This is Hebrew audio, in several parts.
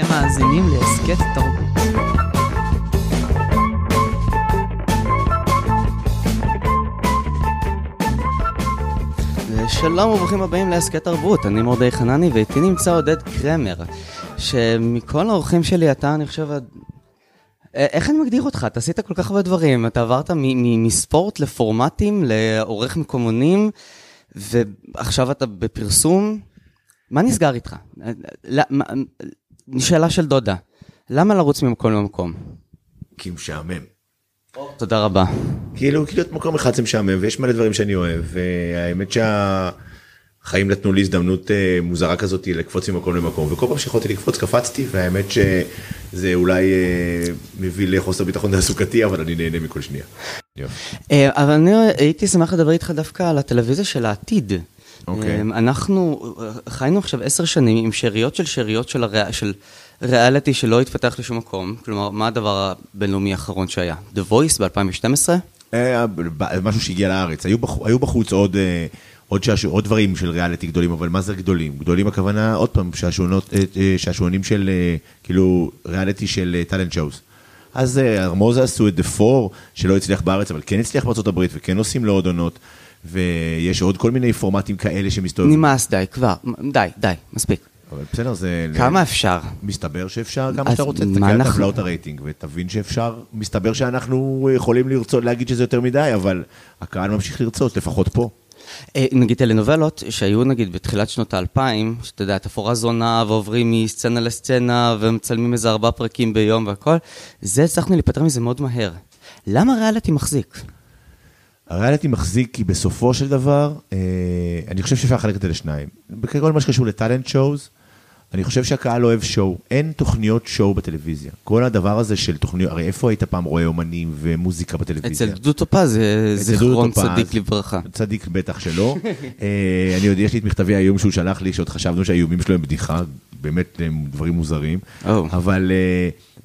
אתם מאזינים להסכת תרבות. שלום וברוכים הבאים להסכת תרבות, אני מורדי חנני ואיתי נמצא עודד קרמר, שמכל האורחים שלי אתה, אני חושב, איך אני מגדיר אותך? אתה עשית כל כך הרבה דברים, אתה עברת מספורט לפורמטים, לעורך מקומונים, ועכשיו אתה בפרסום. מה נסגר איתך? שאלה של דודה, למה לרוץ ממקום למקום? כי משעמם. תודה רבה. כאילו, כאילו, מקום אחד זה משעמם, ויש מלא דברים שאני אוהב, והאמת שהחיים נתנו לי הזדמנות אה, מוזרה כזאת לקפוץ ממקום למקום, וכל פעם שיכולתי לקפוץ קפצתי, והאמת שזה אולי אה, מביא לחוסר ביטחון תעסוקתי, אבל אני נהנה מכל שנייה. אה, אבל אני הייתי שמח לדבר איתך דווקא על הטלוויזיה של העתיד. אוקיי. אנחנו חיינו עכשיו עשר שנים עם שאריות של שאריות של, הריאל, של ריאליטי שלא התפתח לשום מקום. כלומר, מה הדבר הבינלאומי האחרון שהיה? The Voice ב-2012? משהו שהגיע לארץ. היו, בח, היו בחוץ עוד, עוד, שעש, עוד דברים של ריאליטי גדולים, אבל מה זה גדולים? גדולים הכוונה, עוד פעם, שעשועונים של, כאילו, ריאליטי של טאלנט שואוס. אז ארמוזה עשו את The Four, שלא הצליח בארץ, אבל כן הצליח בארצות הברית, וכן עושים לו עוד עונות. ויש עוד כל מיני פורמטים כאלה שמסתובבים. נמאס, די, כבר, די, די, מספיק. אבל בסדר, זה... כמה אפשר? מסתבר שאפשר כמה שאתה רוצה, תסתכל על טבלאות הרייטינג ותבין שאפשר, מסתבר שאנחנו יכולים לרצות להגיד שזה יותר מדי, אבל הקהל ממשיך לרצות, לפחות פה. נגיד טלנובלות שהיו נגיד בתחילת שנות האלפיים, שאתה יודע, תפאורה זונה ועוברים מסצנה לסצנה ומצלמים איזה ארבעה פרקים ביום והכל, זה הצלחנו להיפטר מזה מאוד מהר. למה ריאליטי מחזיק? הריאליטי מחזיק כי בסופו של דבר, אה, אני חושב שאפשר לחלק את זה לשניים. בכל מה שקשור לטאלנט שואוז, אני חושב שהקהל אוהב שואו, אין תוכניות שואו בטלוויזיה. כל הדבר הזה של תוכניות, הרי איפה היית פעם רואה אומנים ומוזיקה בטלוויזיה? אצל דודו טופז זה זיכרון צדיק לברכה. צדיק בטח שלא. אני יודע, יש לי את מכתבי האיום שהוא שלח לי, שעוד חשבנו שהאיומים שלו הם בדיחה, באמת הם דברים מוזרים. אבל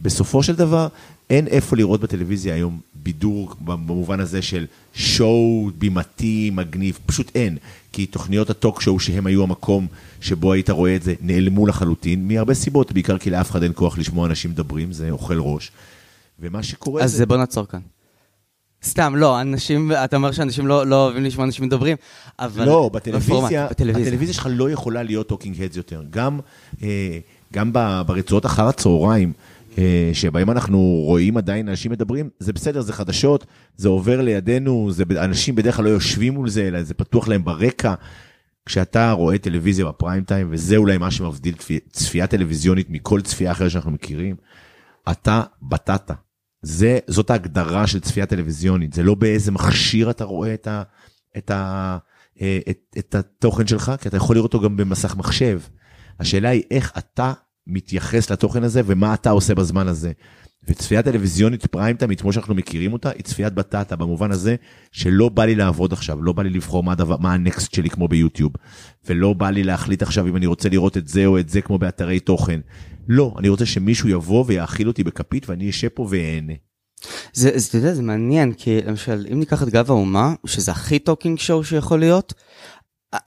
בסופו של דבר, אין איפה לראות בטלוויזיה היום בידור במובן הזה של שואו בימתי, מגניב, פשוט אין. כי תוכניות הטוק שואו שהם היו המקום שבו היית רואה את זה, נעלמו לחלוטין, מהרבה סיבות, בעיקר כי לאף אחד אין כוח לשמוע אנשים מדברים, זה אוכל ראש. ומה שקורה אז זה... אז בוא נעצור כאן. סתם, לא, אנשים, אתה אומר שאנשים לא, לא אוהבים לשמוע אנשים מדברים, אבל... לא, בטלוויזיה, בטלוויזיה, הטלוויזיה שלך לא יכולה להיות talking heads יותר. גם, אה, גם ברצועות אחר הצהריים, שבהם אנחנו רואים עדיין אנשים מדברים, זה בסדר, זה חדשות, זה עובר לידינו, זה, אנשים בדרך כלל לא יושבים מול זה, אלא זה פתוח להם ברקע. כשאתה רואה טלוויזיה בפריים טיים, וזה אולי מה שמבדיל צפייה טלוויזיונית מכל צפייה אחרת שאנחנו מכירים, אתה בטטה. זה, זאת ההגדרה של צפייה טלוויזיונית, זה לא באיזה מכשיר אתה רואה את, ה, את, ה, את, את התוכן שלך, כי אתה יכול לראות אותו גם במסך מחשב. השאלה היא איך אתה מתייחס לתוכן הזה ומה אתה עושה בזמן הזה. וצפייה טלוויזיונית פריים טיים, כמו שאנחנו מכירים אותה, היא צפיית בטטה במובן הזה שלא בא לי לעבוד עכשיו, לא בא לי לבחור מה, מה הנקסט שלי כמו ביוטיוב, ולא בא לי להחליט עכשיו אם אני רוצה לראות את זה או את זה כמו באתרי תוכן. לא, אני רוצה שמישהו יבוא ויאכיל אותי בכפית ואני אשב פה ואהנה. זה, זה, אתה יודע, זה מעניין, כי למשל, אם ניקח את גב האומה, שזה הכי talking show שיכול להיות,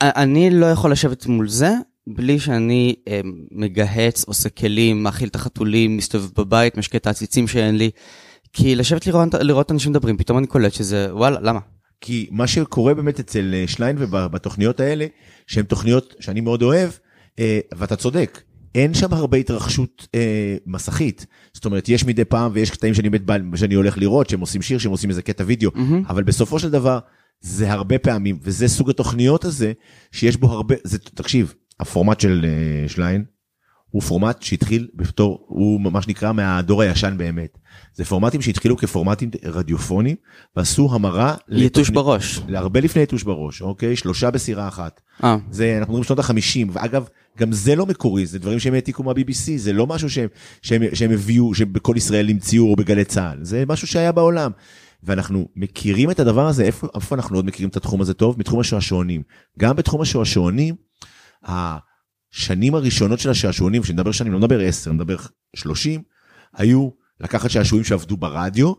אני לא יכול לשבת מול זה, בלי שאני אה, מגהץ, עושה כלים, מאכיל את החתולים, מסתובב בבית, משקה את העציצים שאין לי. כי לשבת לראות, לראות אנשים מדברים, פתאום אני קולט שזה, וואלה, למה? כי מה שקורה באמת אצל אה, שליין ובתוכניות האלה, שהן תוכניות שאני מאוד אוהב, אה, ואתה צודק, אין שם הרבה התרחשות אה, מסכית. זאת אומרת, יש מדי פעם ויש קטעים שאני, שאני הולך לראות, שהם עושים שיר, שהם עושים איזה קטע וידאו, mm-hmm. אבל בסופו של דבר, זה הרבה פעמים, וזה סוג התוכניות הזה, שיש בו הרבה, זה, תקשיב, הפורמט של uh, שליין הוא פורמט שהתחיל בתור, הוא מה שנקרא מהדור הישן באמת. זה פורמטים שהתחילו כפורמטים רדיופונים ועשו המרה. יתוש לתוכנית, בראש. הרבה לפני יתוש בראש, אוקיי? שלושה בסירה אחת. אה. זה, אנחנו מדברים שנות החמישים, ואגב, גם זה לא מקורי, זה דברים שהם העתיקו מה-BBC, זה לא משהו שהם, שהם, שהם הביאו, שבכל ישראל המציאו או בגלי צה"ל, זה משהו שהיה בעולם. ואנחנו מכירים את הדבר הזה, איפה, איפה אנחנו עוד מכירים את התחום הזה טוב? מתחום השעשועונים. גם בתחום השעשועונים, השנים הראשונות של השעשועונים, שאני מדבר שנים, לא מדבר 10, אני מדבר 30, היו לקחת שעשועים שעבדו ברדיו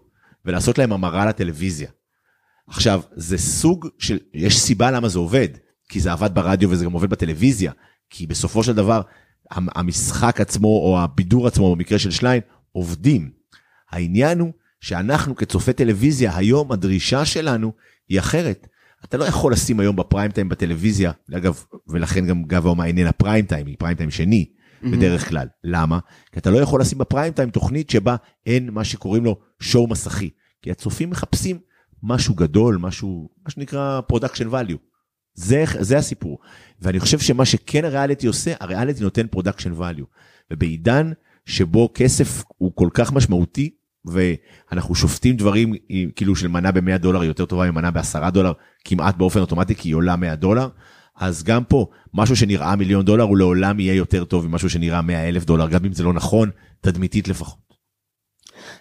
ולעשות להם המרה לטלוויזיה. עכשיו, זה סוג של, יש סיבה למה זה עובד, כי זה עבד ברדיו וזה גם עובד בטלוויזיה, כי בסופו של דבר, המשחק עצמו או הבידור עצמו במקרה של שליין עובדים. העניין הוא שאנחנו כצופי טלוויזיה היום הדרישה שלנו היא אחרת. אתה לא יכול לשים היום בפריים טיים בטלוויזיה, אגב, ולכן גם גב האומה איננה פריים טיים, היא פריים טיים שני mm-hmm. בדרך כלל. למה? כי אתה לא יכול לשים בפריים טיים תוכנית שבה אין מה שקוראים לו שואו מסכי. כי הצופים מחפשים משהו גדול, משהו, מה שנקרא production value. זה, זה הסיפור. ואני חושב שמה שכן הריאליטי עושה, הריאליטי נותן production value. ובעידן שבו כסף הוא כל כך משמעותי, ואנחנו שופטים דברים כאילו של מנה ב-100 דולר יותר טובה ממנה ב-10 דולר כמעט באופן אוטומטי כי היא עולה 100 דולר. אז גם פה משהו שנראה מיליון דולר הוא לעולם יהיה יותר טוב ממשהו שנראה 100 אלף דולר גם אם זה לא נכון תדמיתית לפחות.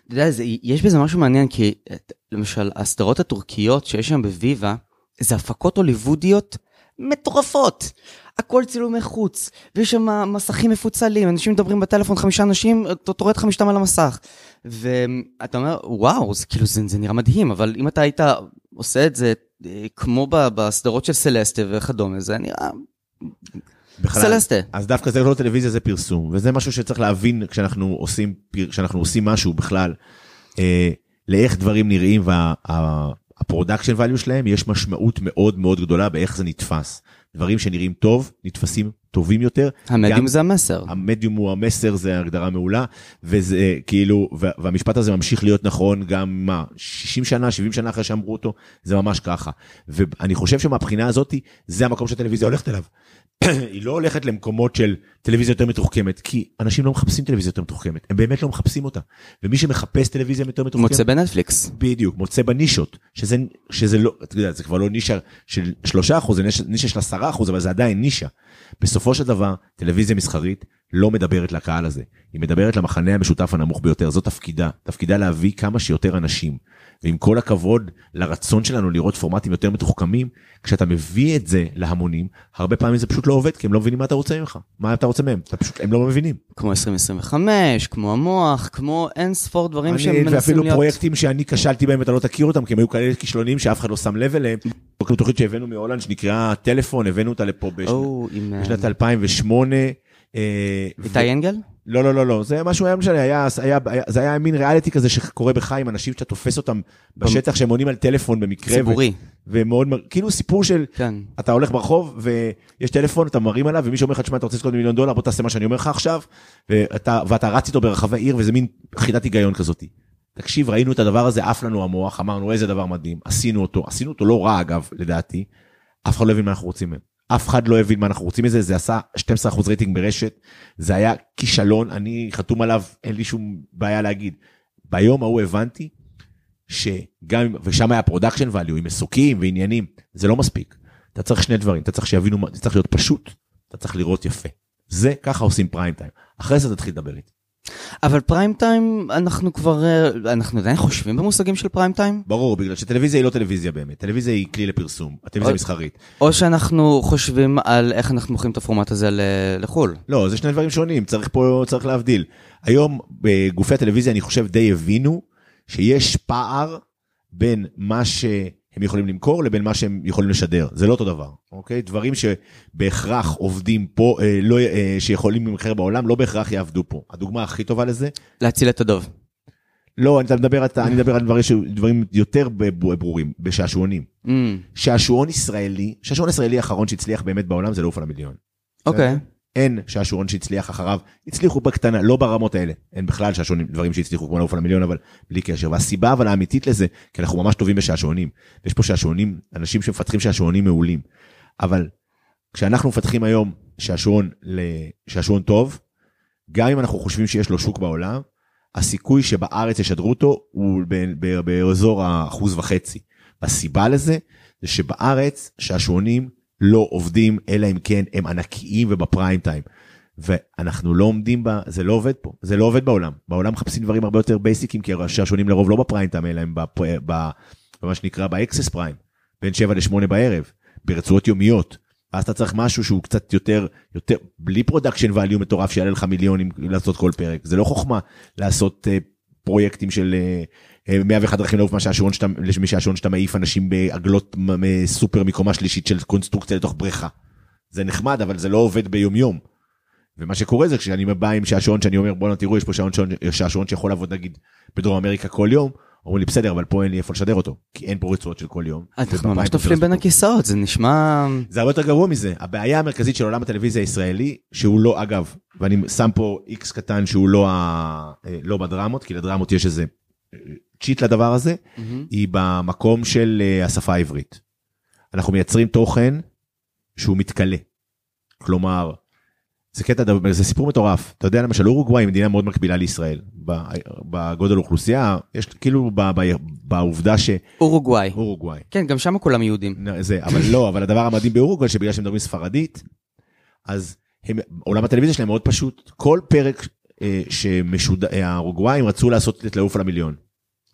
אתה יודע, זה, יש בזה משהו מעניין כי למשל הסדרות הטורקיות שיש שם בוויבה זה הפקות הוליוודיות מטורפות. הכל צילומי חוץ, ויש שם מסכים מפוצלים, אנשים מדברים בטלפון, חמישה אנשים, אתה רואה את חמישתם על המסך. ואתה אומר, וואו, זה כאילו, זה, זה נראה מדהים, אבל אם אתה היית עושה את זה אה, כמו בסדרות של סלסטה וכדומה, זה נראה... בכלל, סלסטה. אז דווקא זה לא טלוויזיה, זה פרסום, וזה משהו שצריך להבין כשאנחנו עושים, כשאנחנו עושים משהו בכלל, אה, לאיך דברים נראים וה production value שלהם, יש משמעות מאוד מאוד גדולה באיך זה נתפס. דברים שנראים טוב, נתפסים טובים יותר. המדיום זה המסר. המדיום הוא המסר, זה הגדרה מעולה, וזה כאילו, והמשפט הזה ממשיך להיות נכון גם, מה, 60 שנה, 70 שנה אחרי שאמרו אותו, זה ממש ככה. ואני חושב שמבחינה הזאת, זה המקום שהטלוויזיה הולכת אליו. היא לא הולכת למקומות של טלוויזיה יותר מתוחכמת, כי אנשים לא מחפשים טלוויזיה יותר מתוחכמת, הם באמת לא מחפשים אותה. ומי שמחפש טלוויזיה יותר מתוחכמת... מוצא בנטפליקס. בדיוק, מוצא בנישות, שזה, שזה לא, אתה יודע, זה כבר לא נישה של 3%, זה נישה של 10%, אבל זה עדיין נישה. בסופו של דבר, טלוויזיה מסחרית לא מדברת לקהל הזה, היא מדברת למחנה המשותף הנמוך ביותר, זו תפקידה, תפקידה להביא כמה שיותר אנשים. ועם כל הכבוד לרצון שלנו לראות פורמטים יותר מתוחכמים, כשאתה מביא את זה להמונים, הרבה פעמים זה פשוט לא עובד, כי הם לא מבינים מה אתה רוצה ממך, מה אתה רוצה מהם, אתה פשוט, הם לא מבינים. כמו 2025, כמו המוח, כמו אין ספור דברים שהם מנסים ואפילו להיות... פרויקטים שאני כשלתי בהם ואתה לא תכיר אותם, כי הם היו כאלה כישלונים שאף אחד לא שם לב אליהם. תוכנית שהבאנו מהולנד שנקראה טלפון, הבאנו אותה לפה בשנת 2008. אה, איתי אנגל? לא, לא, לא, לא, זה משהו היה משנה, היה, היה, היה, זה היה מין ריאליטי כזה שקורה בך עם אנשים שאתה תופס אותם בשטח שהם עונים על טלפון במקרה. ציבורי. ו, ומאוד, כאילו סיפור של, כן. אתה הולך ברחוב ויש טלפון, אתה מרים עליו, ומישהו אומר לך, תשמע, אתה רוצה לזכות מיליון דולר, בוא תעשה מה שאני אומר לך עכשיו, ואתה, ואתה רץ איתו ברחבי עיר, וזה מין חידת היגיון כזאת. תקשיב, ראינו את הדבר הזה, עף לנו המוח, אמרנו, איזה דבר מדהים, עשינו אותו, עשינו אותו לא רע אגב, לדעתי, אף אחד לא הבין מה אנחנו רוצים מהם. אף אחד לא הבין מה אנחנו רוצים מזה, זה עשה 12% רייטינג ברשת, זה היה כישלון, אני חתום עליו, אין לי שום בעיה להגיד. ביום ההוא הבנתי שגם, ושם היה production value עם מסוקים ועניינים, זה לא מספיק. אתה צריך שני דברים, אתה צריך שיבינו, זה צריך להיות פשוט, אתה צריך לראות יפה. זה, ככה עושים פריים טיים. אחרי זה תתחיל לדבר איתי. אבל פריים טיים, אנחנו כבר, אה, אנחנו עדיין חושבים במושגים של פריים טיים? ברור, בגלל שטלוויזיה היא לא טלוויזיה באמת, טלוויזיה היא כלי לפרסום, הטלוויזיה או, מסחרית. או שאנחנו חושבים על איך אנחנו מוכרים את הפורמט הזה לחו"ל. לא, זה שני דברים שונים, צריך פה, צריך להבדיל. היום בגופי הטלוויזיה אני חושב די הבינו שיש פער בין מה ש... הם יכולים למכור לבין מה שהם יכולים לשדר, זה לא אותו דבר, אוקיי? דברים שבהכרח עובדים פה, אה, לא, אה, שיכולים למכר בעולם, לא בהכרח יעבדו פה. הדוגמה הכי טובה לזה... להציל את הדוב. לא, אני מדבר, אני מדבר על דברים, דברים יותר ברורים, בשעשועונים. Mm. שעשועון ישראלי, שעשועון ישראלי האחרון שהצליח באמת בעולם זה לעוף על המיליון. אוקיי. Okay. אין שעשועון שהצליח אחריו, הצליחו בקטנה, לא ברמות האלה, אין בכלל שעשועונים, דברים שהצליחו כמו לעוף על המיליון, אבל בלי קשר. והסיבה אבל האמיתית לזה, כי אנחנו ממש טובים בשעשועונים. יש פה שעשועונים, אנשים שמפתחים שעשועונים מעולים. אבל כשאנחנו מפתחים היום שעשועון לשעשועון טוב, גם אם אנחנו חושבים שיש לו שוק בעולם, הסיכוי שבארץ ישדרו אותו הוא באזור האחוז וחצי. הסיבה לזה זה שבארץ שעשועונים לא עובדים, אלא אם כן הם ענקיים ובפריים טיים. ואנחנו לא עומדים ב... זה לא עובד פה, זה לא עובד בעולם. בעולם מחפשים דברים הרבה יותר בייסיקים, כי השעשועונים לרוב לא בפריים טיים, אלא הם במה שנקרא ב access prime, בין 7 ל-8 בערב, ברצועות יומיות. אז אתה צריך משהו שהוא קצת יותר, יותר, בלי production value מטורף שיעלה לך מיליונים לעשות כל פרק. זה לא חוכמה לעשות uh, פרויקטים של uh, 101 דרכים לעוף מהשעשועון שאתה, מעיף אנשים בעגלות סופר מקומה שלישית של קונסטרוקציה לתוך בריכה. זה נחמד, אבל זה לא עובד ביומיום. ומה שקורה זה כשאני בא עם שעשועון שאני אומר בואנה תראו יש פה שעשועון, שעשועון שיכול לעבוד נגיד בדרום אמריקה כל יום, אומרים לי בסדר אבל פה אין לי איפה לשדר אותו כי אין פה רצועות של כל יום. אנחנו ממש נופלים בין הכיסאות זה נשמע זה הרבה יותר גרוע מזה הבעיה המרכזית של עולם הטלוויזיה הישראלי שהוא לא אגב ואני שם פה איקס קטן שהוא לא, ה... אה, לא בדרמות כי לדרמות יש איזה צ'יט לדבר הזה mm-hmm. היא במקום של אה, השפה העברית. אנחנו מייצרים תוכן שהוא מתכלה. כלומר זה קטע, זה סיפור מטורף. אתה יודע למשל אורוגוואי היא מדינה מאוד מקבילה לישראל. בגודל אוכלוסייה, יש כאילו בעובדה ש... אורוגוואי. אורוגוואי. כן, גם שם כולם יהודים. זה, אבל לא, אבל הדבר המדהים באורוגוואי, שבגלל שהם מדברים ספרדית, אז הם, עולם הטלוויזיה שלהם מאוד פשוט. כל פרק אה, שהאורוגוואים רצו לעשות את לעוף על המיליון.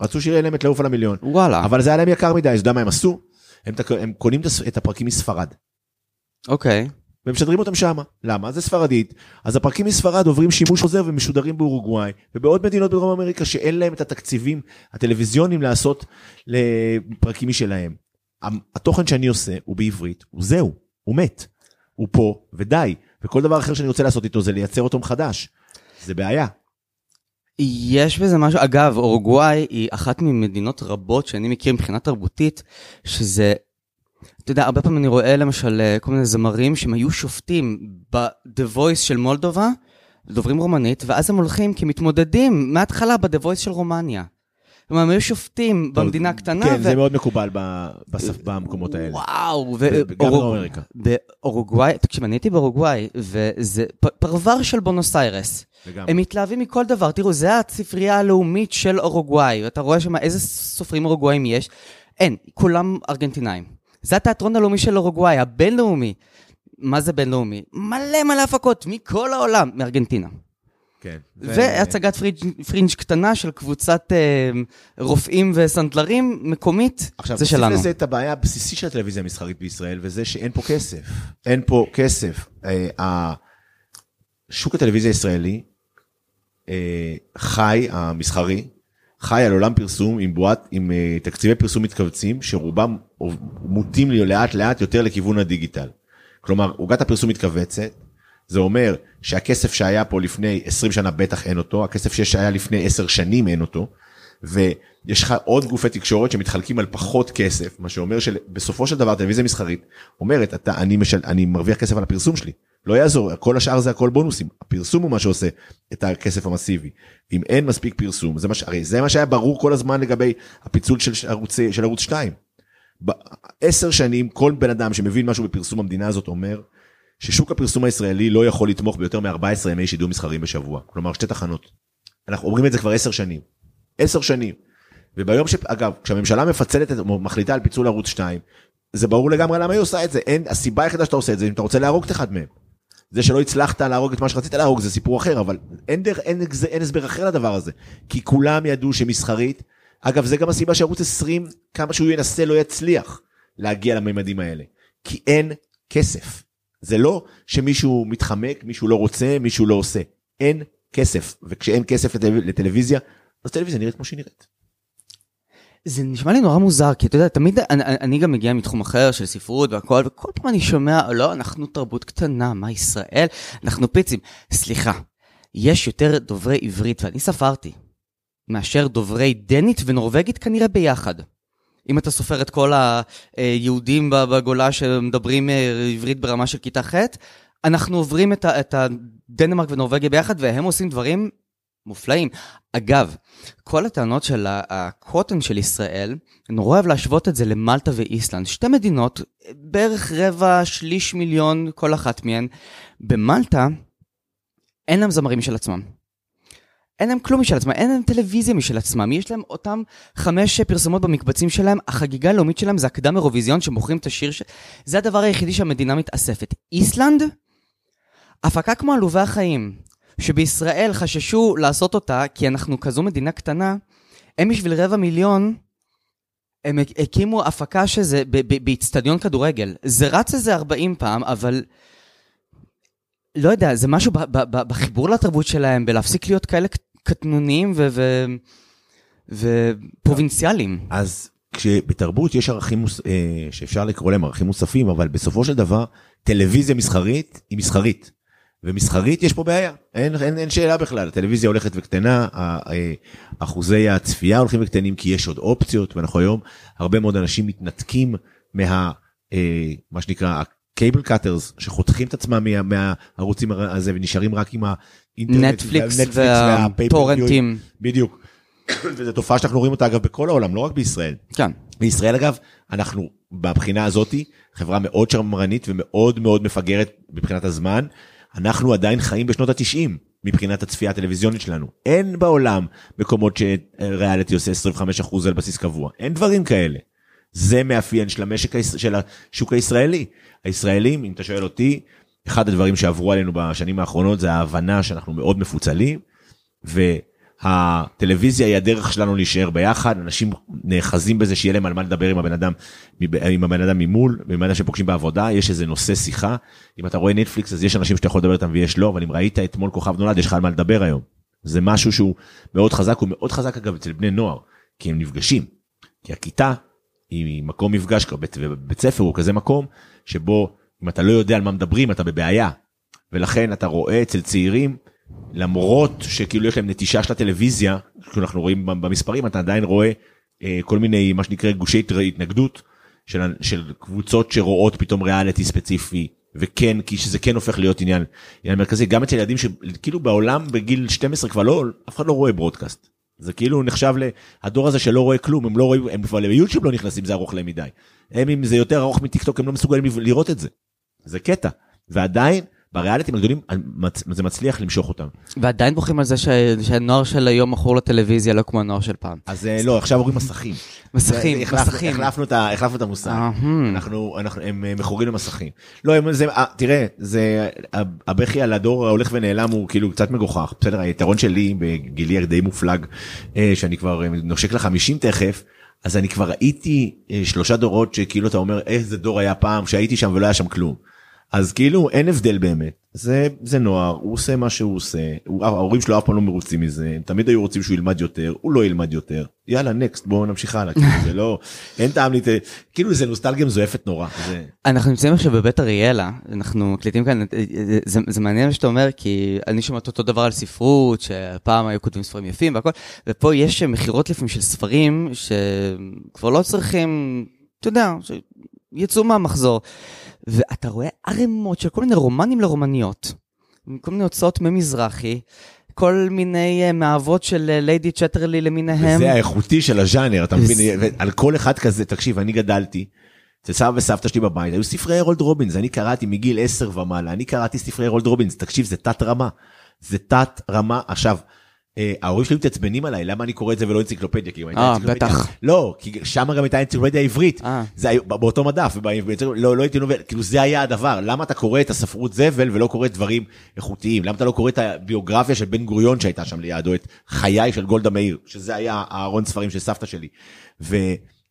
רצו שיהיה להם את לעוף על המיליון. וואלה. אבל זה היה להם יקר מדי, אז אתה יודע מה הם עשו? הם, הם קונים את הפרקים מספרד. אוקיי. Okay. ומשדרים אותם שמה. למה? זה ספרדית. אז הפרקים מספרד עוברים שימוש חוזר ומשודרים באורוגוואי ובעוד מדינות בדרום אמריקה שאין להם את התקציבים הטלוויזיוניים לעשות לפרקים משלהם. התוכן שאני עושה הוא בעברית, הוא זהו, הוא מת. הוא פה ודי. וכל דבר אחר שאני רוצה לעשות איתו זה לייצר אותו מחדש. זה בעיה. יש בזה משהו, אגב, אורוגוואי היא אחת ממדינות רבות שאני מכיר מבחינה תרבותית, שזה אתה יודע, הרבה פעמים אני רואה למשל אה, כל מיני זמרים שהם היו שופטים ב-The Voice של מולדובה, דוברים רומנית, ואז הם הולכים כמתמודדים מההתחלה ב-The Voice של רומניה. כלומר, הם היו שופטים במדינה קטנה. כן, ו... זה מאוד מקובל בסף, במקומות האלה. וואו, וגם באמריקה. באורוגוואי, תקשיב, אני הייתי באורוגוואי, וזה פרבר של בונוס איירס. הם מתלהבים מכל דבר. תראו, זה הספרייה הלאומית של אורוגוואי, ואתה רואה שם איזה סופרים אורוגוואים יש. אין, כולם ארגנטינאים. זה התיאטרון הלאומי של אורוגוואי, הבינלאומי. מה זה בינלאומי? מלא מלא הפקות מכל העולם, מארגנטינה. כן. והצגת פרינג', פרינג' קטנה של קבוצת אה, רופאים וסנדלרים מקומית, עכשיו, זה שלנו. עכשיו, תוסיף לזה את הבעיה הבסיסית של הטלוויזיה המסחרית בישראל, וזה שאין פה כסף. אין פה כסף. אה, שוק הטלוויזיה הישראלי אה, חי, המסחרי, חי על עולם פרסום עם בועת, עם uh, תקציבי פרסום מתכווצים, שרובם מוטים לאט לאט יותר לכיוון הדיגיטל. כלומר, עוגת הפרסום מתכווצת, זה אומר שהכסף שהיה פה לפני 20 שנה בטח אין אותו, הכסף שהיה לפני 10 שנים אין אותו, ויש לך עוד גופי תקשורת שמתחלקים על פחות כסף, מה שאומר שבסופו של דבר טלוויזיה מסחרית אומרת, אתה, אני, משל, אני מרוויח כסף על הפרסום שלי. לא יעזור, כל השאר זה הכל בונוסים, הפרסום הוא מה שעושה את הכסף המסיבי. אם אין מספיק פרסום, זה מה, הרי זה מה שהיה ברור כל הזמן לגבי הפיצול של ערוץ, של ערוץ 2. בעשר שנים כל בן אדם שמבין משהו בפרסום המדינה הזאת אומר ששוק הפרסום הישראלי לא יכול לתמוך ביותר מ-14 ימי שידור מסחריים בשבוע, כלומר שתי תחנות. אנחנו אומרים את זה כבר עשר שנים. עשר שנים. וביום ש... אגב, כשהממשלה מפצלת, מחליטה על פיצול ערוץ 2, זה ברור לגמרי למה היא עושה את זה. אין, הסיבה היחידה שאתה עושה את זה, אם אתה רוצה להרוג את אחד מהם. זה שלא הצלחת להרוג את מה שרצית להרוג זה סיפור אחר, אבל אין, דרך, אין, אין, אין הסבר אחר לדבר הזה. כי כולם ידעו שמסחרית, אגב זה גם הסיבה שערוץ 20, כמה שהוא ינסה לא יצליח להגיע לממדים האלה. כי אין כסף. זה לא שמישהו מתחמק, מישהו לא רוצה, מישהו לא עושה. אין כסף, וכשאין כסף לטל... לטלוויזיה, אז טלוויזיה נראית כמו שהיא נראית. זה נשמע לי נורא מוזר, כי אתה יודע, תמיד, אני, אני גם מגיע מתחום אחר של ספרות והכל, וכל פעם אני שומע, לא, אנחנו תרבות קטנה, מה ישראל? אנחנו פיצים. סליחה, יש יותר דוברי עברית, ואני ספרתי, מאשר דוברי דנית ונורבגית כנראה ביחד. אם אתה סופר את כל היהודים בגולה שמדברים אה, עברית ברמה של כיתה ח', אנחנו עוברים את הדנמרק ונורבגיה ביחד, והם עושים דברים מופלאים. אגב, כל הטענות של הקוטן של ישראל, נורא אוהב להשוות את זה למלטה ואיסלנד. שתי מדינות, בערך רבע, שליש מיליון כל אחת מהן. במלטה, אין להם זמרים משל עצמם. אין להם כלום משל עצמם, אין להם טלוויזיה משל עצמם, יש להם אותם חמש פרסומות במקבצים שלהם, החגיגה הלאומית שלהם זה הקדם אירוויזיון שמוכרים את השיר ש... זה הדבר היחידי שהמדינה מתאספת. איסלנד, הפקה כמו עלובי החיים. שבישראל חששו לעשות אותה, כי אנחנו כזו מדינה קטנה, הם בשביל רבע מיליון, הם הקימו הפקה שזה באיצטדיון כדורגל. זה רץ איזה 40 פעם, אבל לא יודע, זה משהו בחיבור לתרבות שלהם, בלהפסיק להיות כאלה קטנוניים ופרובינציאליים. אז כשבתרבות יש ערכים אה, שאפשר לקרוא להם ערכים מוספים, אבל בסופו של דבר, טלוויזיה מסחרית היא מסחרית. ומסחרית יש פה בעיה, אין, אין, אין שאלה בכלל, הטלוויזיה הולכת וקטנה, אחוזי הצפייה הולכים וקטנים כי יש עוד אופציות, ואנחנו היום, הרבה מאוד אנשים מתנתקים מה, אה, מה שנקרא, הקייבל קאטרס, שחותכים את עצמם מה, מהערוצים הזה ונשארים רק עם האינטרנט, נטפליקס והטורנטים. בדיוק. וזו תופעה שאנחנו רואים אותה אגב בכל העולם, לא רק בישראל. כן. בישראל אגב, אנחנו בבחינה הזאתי, חברה מאוד שמרנית ומאוד מאוד מפגרת מבחינת הזמן. אנחנו עדיין חיים בשנות התשעים מבחינת הצפייה הטלוויזיונית שלנו. אין בעולם מקומות שריאליטי עושה 25% על בסיס קבוע, אין דברים כאלה. זה מאפיין של המשק, של השוק הישראלי. הישראלים, אם אתה שואל אותי, אחד הדברים שעברו עלינו בשנים האחרונות זה ההבנה שאנחנו מאוד מפוצלים, והטלוויזיה היא הדרך שלנו להישאר ביחד, אנשים נאחזים בזה שיהיה להם על מה לדבר עם הבן אדם, עם הבן אדם ממול, עם אדם שפוגשים בעבודה, יש איזה נושא שיחה, אם אתה רואה נטפליקס אז יש אנשים שאתה יכול לדבר איתם ויש לא, אבל אם ראית אתמול כוכב נולד יש לך על מה לדבר היום. זה משהו שהוא מאוד חזק, הוא מאוד חזק אגב אצל בני נוער, כי הם נפגשים. כי הכיתה היא מקום מפגש, ובית ספר הוא כזה מקום שבו אם אתה לא יודע על מה מדברים אתה בבעיה. ולכן אתה רואה אצל צעירים, למרות שכאילו יש להם נטישה של הטלוויזיה, אנחנו רואים במספרים, אתה עדיין רואה אה, כל מיני מה שנקרא גושי התנגדות של, של קבוצות שרואות פתאום ריאליטי ספציפי. וכן כי שזה כן הופך להיות עניין, עניין מרכזי גם אצל ילדים שכאילו בעולם בגיל 12 כבר לא אף אחד לא רואה ברודקאסט זה כאילו נחשב לדור הזה שלא רואה כלום, הם לא רואים, הם כבר ליוטיוב לא נכנסים, זה ארוך להם מדי. הם אם זה יותר ארוך מטיק טוק הם לא מסוגלים לראות את זה. זה קטע. ועדיין, בריאליטים הגדולים זה מצליח למשוך אותם. ועדיין בוכים על זה שהנוער של היום מכור לטלוויזיה לא כמו הנוער של פעם. אז אה, לא, עכשיו אומרים מסכים. מסכים, מסכים. החלפנו את המושג. אנחנו, הם אה, מכורים למסכים. לא, אה, תראה, זה, הבכי על הדור ההולך ונעלם הוא כאילו קצת מגוחך. בסדר, היתרון שלי בגילי די מופלג, שאני כבר נושק לחמישים תכף. אז אני כבר ראיתי שלושה דורות שכאילו אתה אומר איזה דור היה פעם שהייתי שם ולא היה שם כלום. אז כאילו אין הבדל באמת. זה זה נוער הוא עושה מה שהוא עושה. הוא, ההורים שלו אף פעם לא מרוצים מזה. הם תמיד היו רוצים שהוא ילמד יותר הוא לא ילמד יותר. יאללה נקסט בואו נמשיך הלאה. כאילו, זה לא אין טעם לי כאילו זה נוסטלגיה מזויפת נורא. זה... אנחנו נמצאים עכשיו בבית אריאלה אנחנו מקליטים כאן זה, זה מעניין מה שאתה אומר כי אני שומעת אותו דבר על ספרות שפעם היו כותבים ספרים יפים והכל ופה יש מכירות לפעמים של ספרים שכבר לא צריכים אתה יודע יצאו מהמחזור. ואתה רואה ערימות של כל מיני רומנים לרומניות, כל מיני הוצאות ממזרחי, כל מיני uh, מאהבות של ליידי צ'טרלי למיניהם. וזה האיכותי של הז'אנר, אתה מבין? על כל אחד כזה, תקשיב, אני גדלתי. אצל סבא וסבתא שלי בבית היו ספרי הרולד רובינס, אני קראתי מגיל 10 ומעלה, אני קראתי ספרי הרולד רובינס, תקשיב, זה תת רמה. זה תת רמה. עכשיו, אה, ההורים שלי מתעצבנים עליי למה אני קורא את זה ולא אנציקלופדיה? כי אה בטח. לא כי שם גם הייתה אנציקלופדיה עברית. אה. זה היה באותו מדף לא לא הייתי נובל. כאילו זה היה הדבר. למה אתה קורא את הספרות זבל ולא קורא דברים איכותיים? למה אתה לא קורא את הביוגרפיה של בן גוריון שהייתה שם ליד או את חיי של גולדה מאיר שזה היה הארון ספרים של סבתא שלי.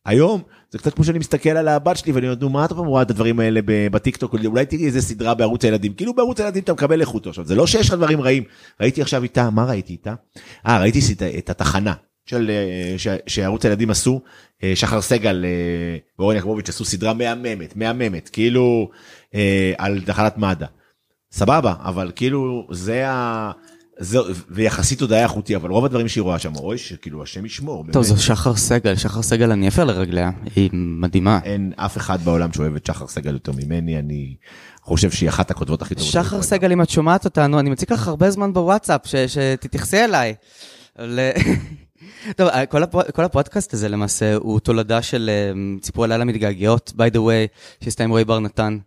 והיום זה קצת כמו שאני מסתכל על הבת שלי ואני אומר, נו, מה אתה פעם רואה את הדברים האלה בטיקטוק, אולי תראי איזה סדרה בערוץ הילדים, כאילו בערוץ הילדים אתה מקבל איכות עכשיו, זה לא שיש לך דברים רעים. ראיתי עכשיו איתה, מה ראיתי איתה? אה, ראיתי את התחנה של, אה, שערוץ הילדים עשו, אה, שחר סגל אה, ואורן יעקבוביץ' עשו סדרה מהממת, מהממת, כאילו על תחנת מד"א. סבבה, אבל כאילו זה ה... זה, ויחסית עוד היה איכותי, אבל רוב הדברים שהיא רואה שם, אוי, שכאילו השם ישמור. טוב, זו שחר סגל, שחר סגל אני אפר לרגליה, היא מדהימה. אין אף אחד בעולם שאוהב את שחר סגל יותר ממני, אני חושב שהיא אחת הכותבות הכי טובות. שחר סגל, אם את שומעת אותנו, אני מציג לך הרבה זמן בוואטסאפ, שתתייחסי אליי. טוב, אה, כל, הפ... כל הפודקאסט הזה למעשה הוא תולדה של ציפורי לילה מתגעגעות, by the way, עם רועי בר נתן.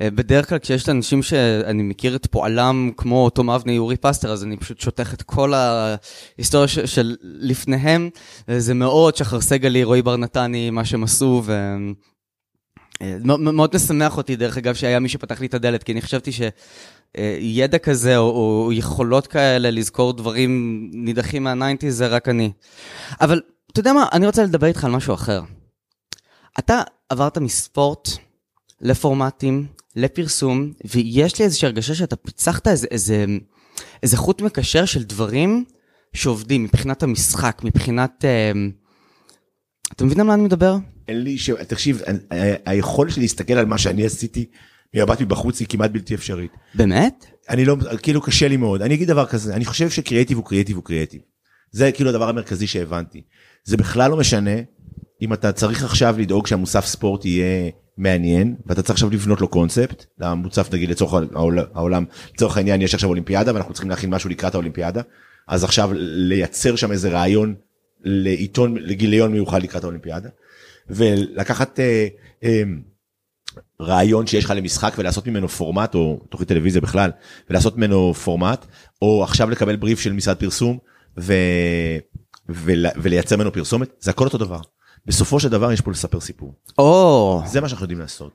Uh, בדרך כלל כשיש אנשים שאני מכיר את פועלם, כמו תום אבני, אורי פסטר, אז אני פשוט שותך את כל ההיסטוריה ש... של לפניהם. זה מאוד שחר סגלי, רועי בר נתני, מה שהם עשו, ו... מאוד משמח אותי, דרך אגב, שהיה מי שפתח לי את הדלת, כי אני חשבתי ש... ידע כזה או, יכולות כאלה לזכור דברים נידחים מהניינטי זה רק אני. אבל אתה יודע מה, אני רוצה לדבר איתך על משהו אחר. אתה עברת מספורט לפורמטים, לפרסום, ויש לי איזושהי הרגשה שאתה פיצחת איזה, איזה, איזה חוט מקשר של דברים שעובדים מבחינת המשחק, מבחינת... אה, אתה מבין על מה אני מדבר? אין לי ש... תקשיב, היכולת שלי להסתכל על מה שאני עשיתי ממבט מבחוץ היא כמעט בלתי אפשרית. באמת? אני לא, כאילו קשה לי מאוד. אני אגיד דבר כזה, אני חושב שקריאיטיב הוא קריאיטיב הוא קריאיטיב. זה כאילו הדבר המרכזי שהבנתי. זה בכלל לא משנה אם אתה צריך עכשיו לדאוג שהמוסף ספורט יהיה מעניין, ואתה צריך עכשיו לבנות לו קונספט, למוצף נגיד לצורך העולם, לצורך העניין יש עכשיו אולימפיאדה ואנחנו צריכים להכין משהו לקראת האולימפיאדה, אז עכשיו לייצר שם איזה רעיון לעיתון, לגיליון מיוחד לקראת האולימפיאדה, ולקחת אה, אה, רעיון שיש לך למשחק ולעשות ממנו פורמט, או תוכנית טלוויזיה בכלל, ולעשות ממנו פורמט, או עכשיו לקבל בריף של משרד פרסום, ו... ול... ולייצר ממנו פרסומת, זה הכל אותו דבר. בסופו של דבר יש פה לספר סיפור. או. Oh. זה מה שאנחנו יודעים לעשות.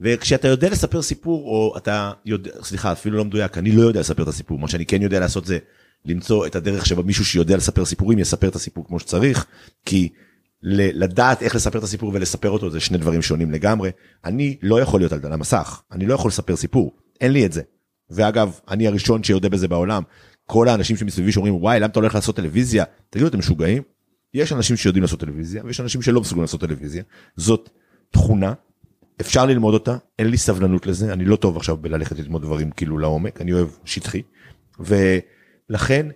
וכשאתה יודע לספר סיפור, או אתה יודע, סליחה, אפילו לא מדויק, אני לא יודע לספר את הסיפור, מה שאני כן יודע לעשות זה למצוא את הדרך שבה מישהו שיודע לספר סיפורים יספר את הסיפור כמו שצריך, כי לדעת איך לספר את הסיפור ולספר אותו זה שני דברים שונים לגמרי. אני לא יכול להיות על המסך, אני לא יכול לספר סיפור, אין לי את זה. ואגב, אני הראשון שיודע בזה בעולם. כל האנשים שמסביבי שאומרים וואי למה אתה הולך לעשות טלוויזיה, תגידו אתם משוגעים? יש אנשים שיודעים לעשות טלוויזיה ויש אנשים שלא מסוגלים לעשות טלוויזיה. זאת תכונה, אפשר ללמוד אותה, אין לי סבלנות לזה, אני לא טוב עכשיו בללכת ללמוד דברים כאילו לעומק, אני אוהב שטחי. ולכן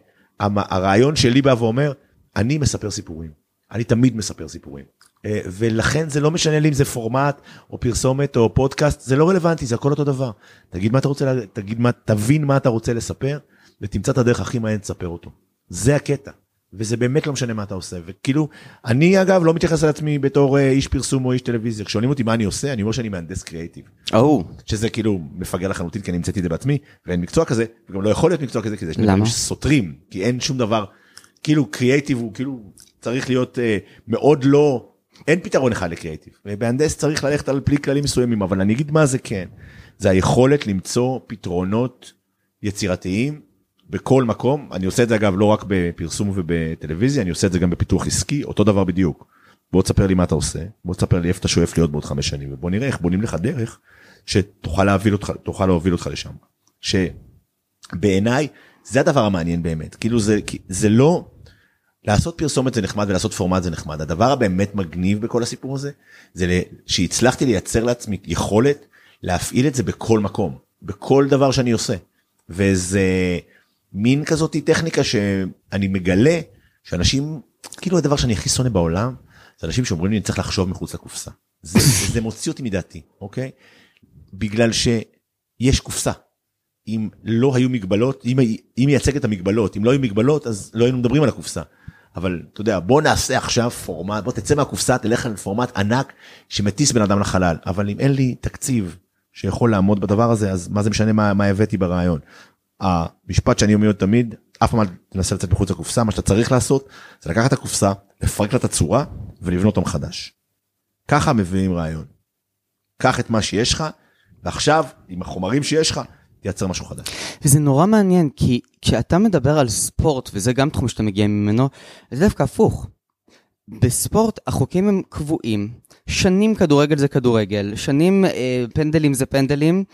הרעיון שלי בא ואומר, אני מספר סיפורים, אני תמיד מספר סיפורים. אה, ולכן זה לא משנה לי אם זה פורמט או פרסומת או פודקאסט, זה לא רלוונטי, זה הכל אותו דבר. תגיד מה אתה רוצה, תגיד מה, תבין מה אתה רוצה לספר, ותמצא את הדרך הכי מעניינת לספר אותו. זה הקטע. וזה באמת לא משנה מה אתה עושה וכאילו אני אגב לא מתייחס על עצמי בתור אה, איש פרסום או איש טלוויזיה כששואלים אותי מה אני עושה אני אומר שאני מהנדס קריאיטיב. Oh. שזה כאילו מפגר לחלוטין כי אני המצאתי את זה בעצמי ואין מקצוע כזה וגם לא יכול להיות מקצוע כזה כי זה שני דברים שסותרים כי אין שום דבר כאילו קריאיטיב הוא כאילו צריך להיות uh, מאוד לא אין פתרון אחד לקריאיטיב. מהנדס צריך ללכת על פלי כללים מסוימים אבל אני אגיד מה זה כן זה היכולת למצוא פתרונות יצירתיים בכל מקום, אני עושה את זה אגב לא רק בפרסום ובטלוויזיה, אני עושה את זה גם בפיתוח עסקי, אותו דבר בדיוק. בוא תספר לי מה אתה עושה, בוא תספר לי איפה אתה שואף להיות בעוד חמש שנים, ובוא נראה איך בונים לך דרך שתוכל להוביל אותך, להוביל אותך לשם. שבעיניי זה הדבר המעניין באמת, כאילו זה, זה לא, לעשות פרסומת זה נחמד ולעשות פורמט זה נחמד, הדבר הבאמת מגניב בכל הסיפור הזה, זה שהצלחתי לייצר לעצמי יכולת להפעיל את זה בכל מקום, בכל דבר שאני עושה. וזה מין כזאת טכניקה שאני מגלה שאנשים, כאילו הדבר שאני הכי שונא בעולם, זה אנשים שאומרים לי אני צריך לחשוב מחוץ לקופסה. זה, זה מוציא אותי מדעתי, אוקיי? בגלל שיש קופסה. אם לא היו מגבלות, אם היא מייצגת את המגבלות, אם לא היו מגבלות אז לא היינו מדברים על הקופסה. אבל אתה יודע בוא נעשה עכשיו פורמט בוא תצא מהקופסה תלך על פורמט ענק שמטיס בן אדם לחלל אבל אם אין לי תקציב שיכול לעמוד בדבר הזה אז מה זה משנה מה, מה הבאתי ברעיון. המשפט שאני אומר תמיד, אף פעם אל תנסה לצאת מחוץ לקופסה, מה שאתה צריך לעשות זה לקחת את הקופסה, לפרק לה את הצורה ולבנות אותה מחדש. ככה מביאים רעיון. קח את מה שיש לך, ועכשיו עם החומרים שיש לך, תייצר משהו חדש. וזה נורא מעניין, כי כשאתה מדבר על ספורט, וזה גם תחום שאתה מגיע ממנו, זה דווקא הפוך. בספורט החוקים הם קבועים, שנים כדורגל זה כדורגל, שנים אה, פנדלים זה פנדלים,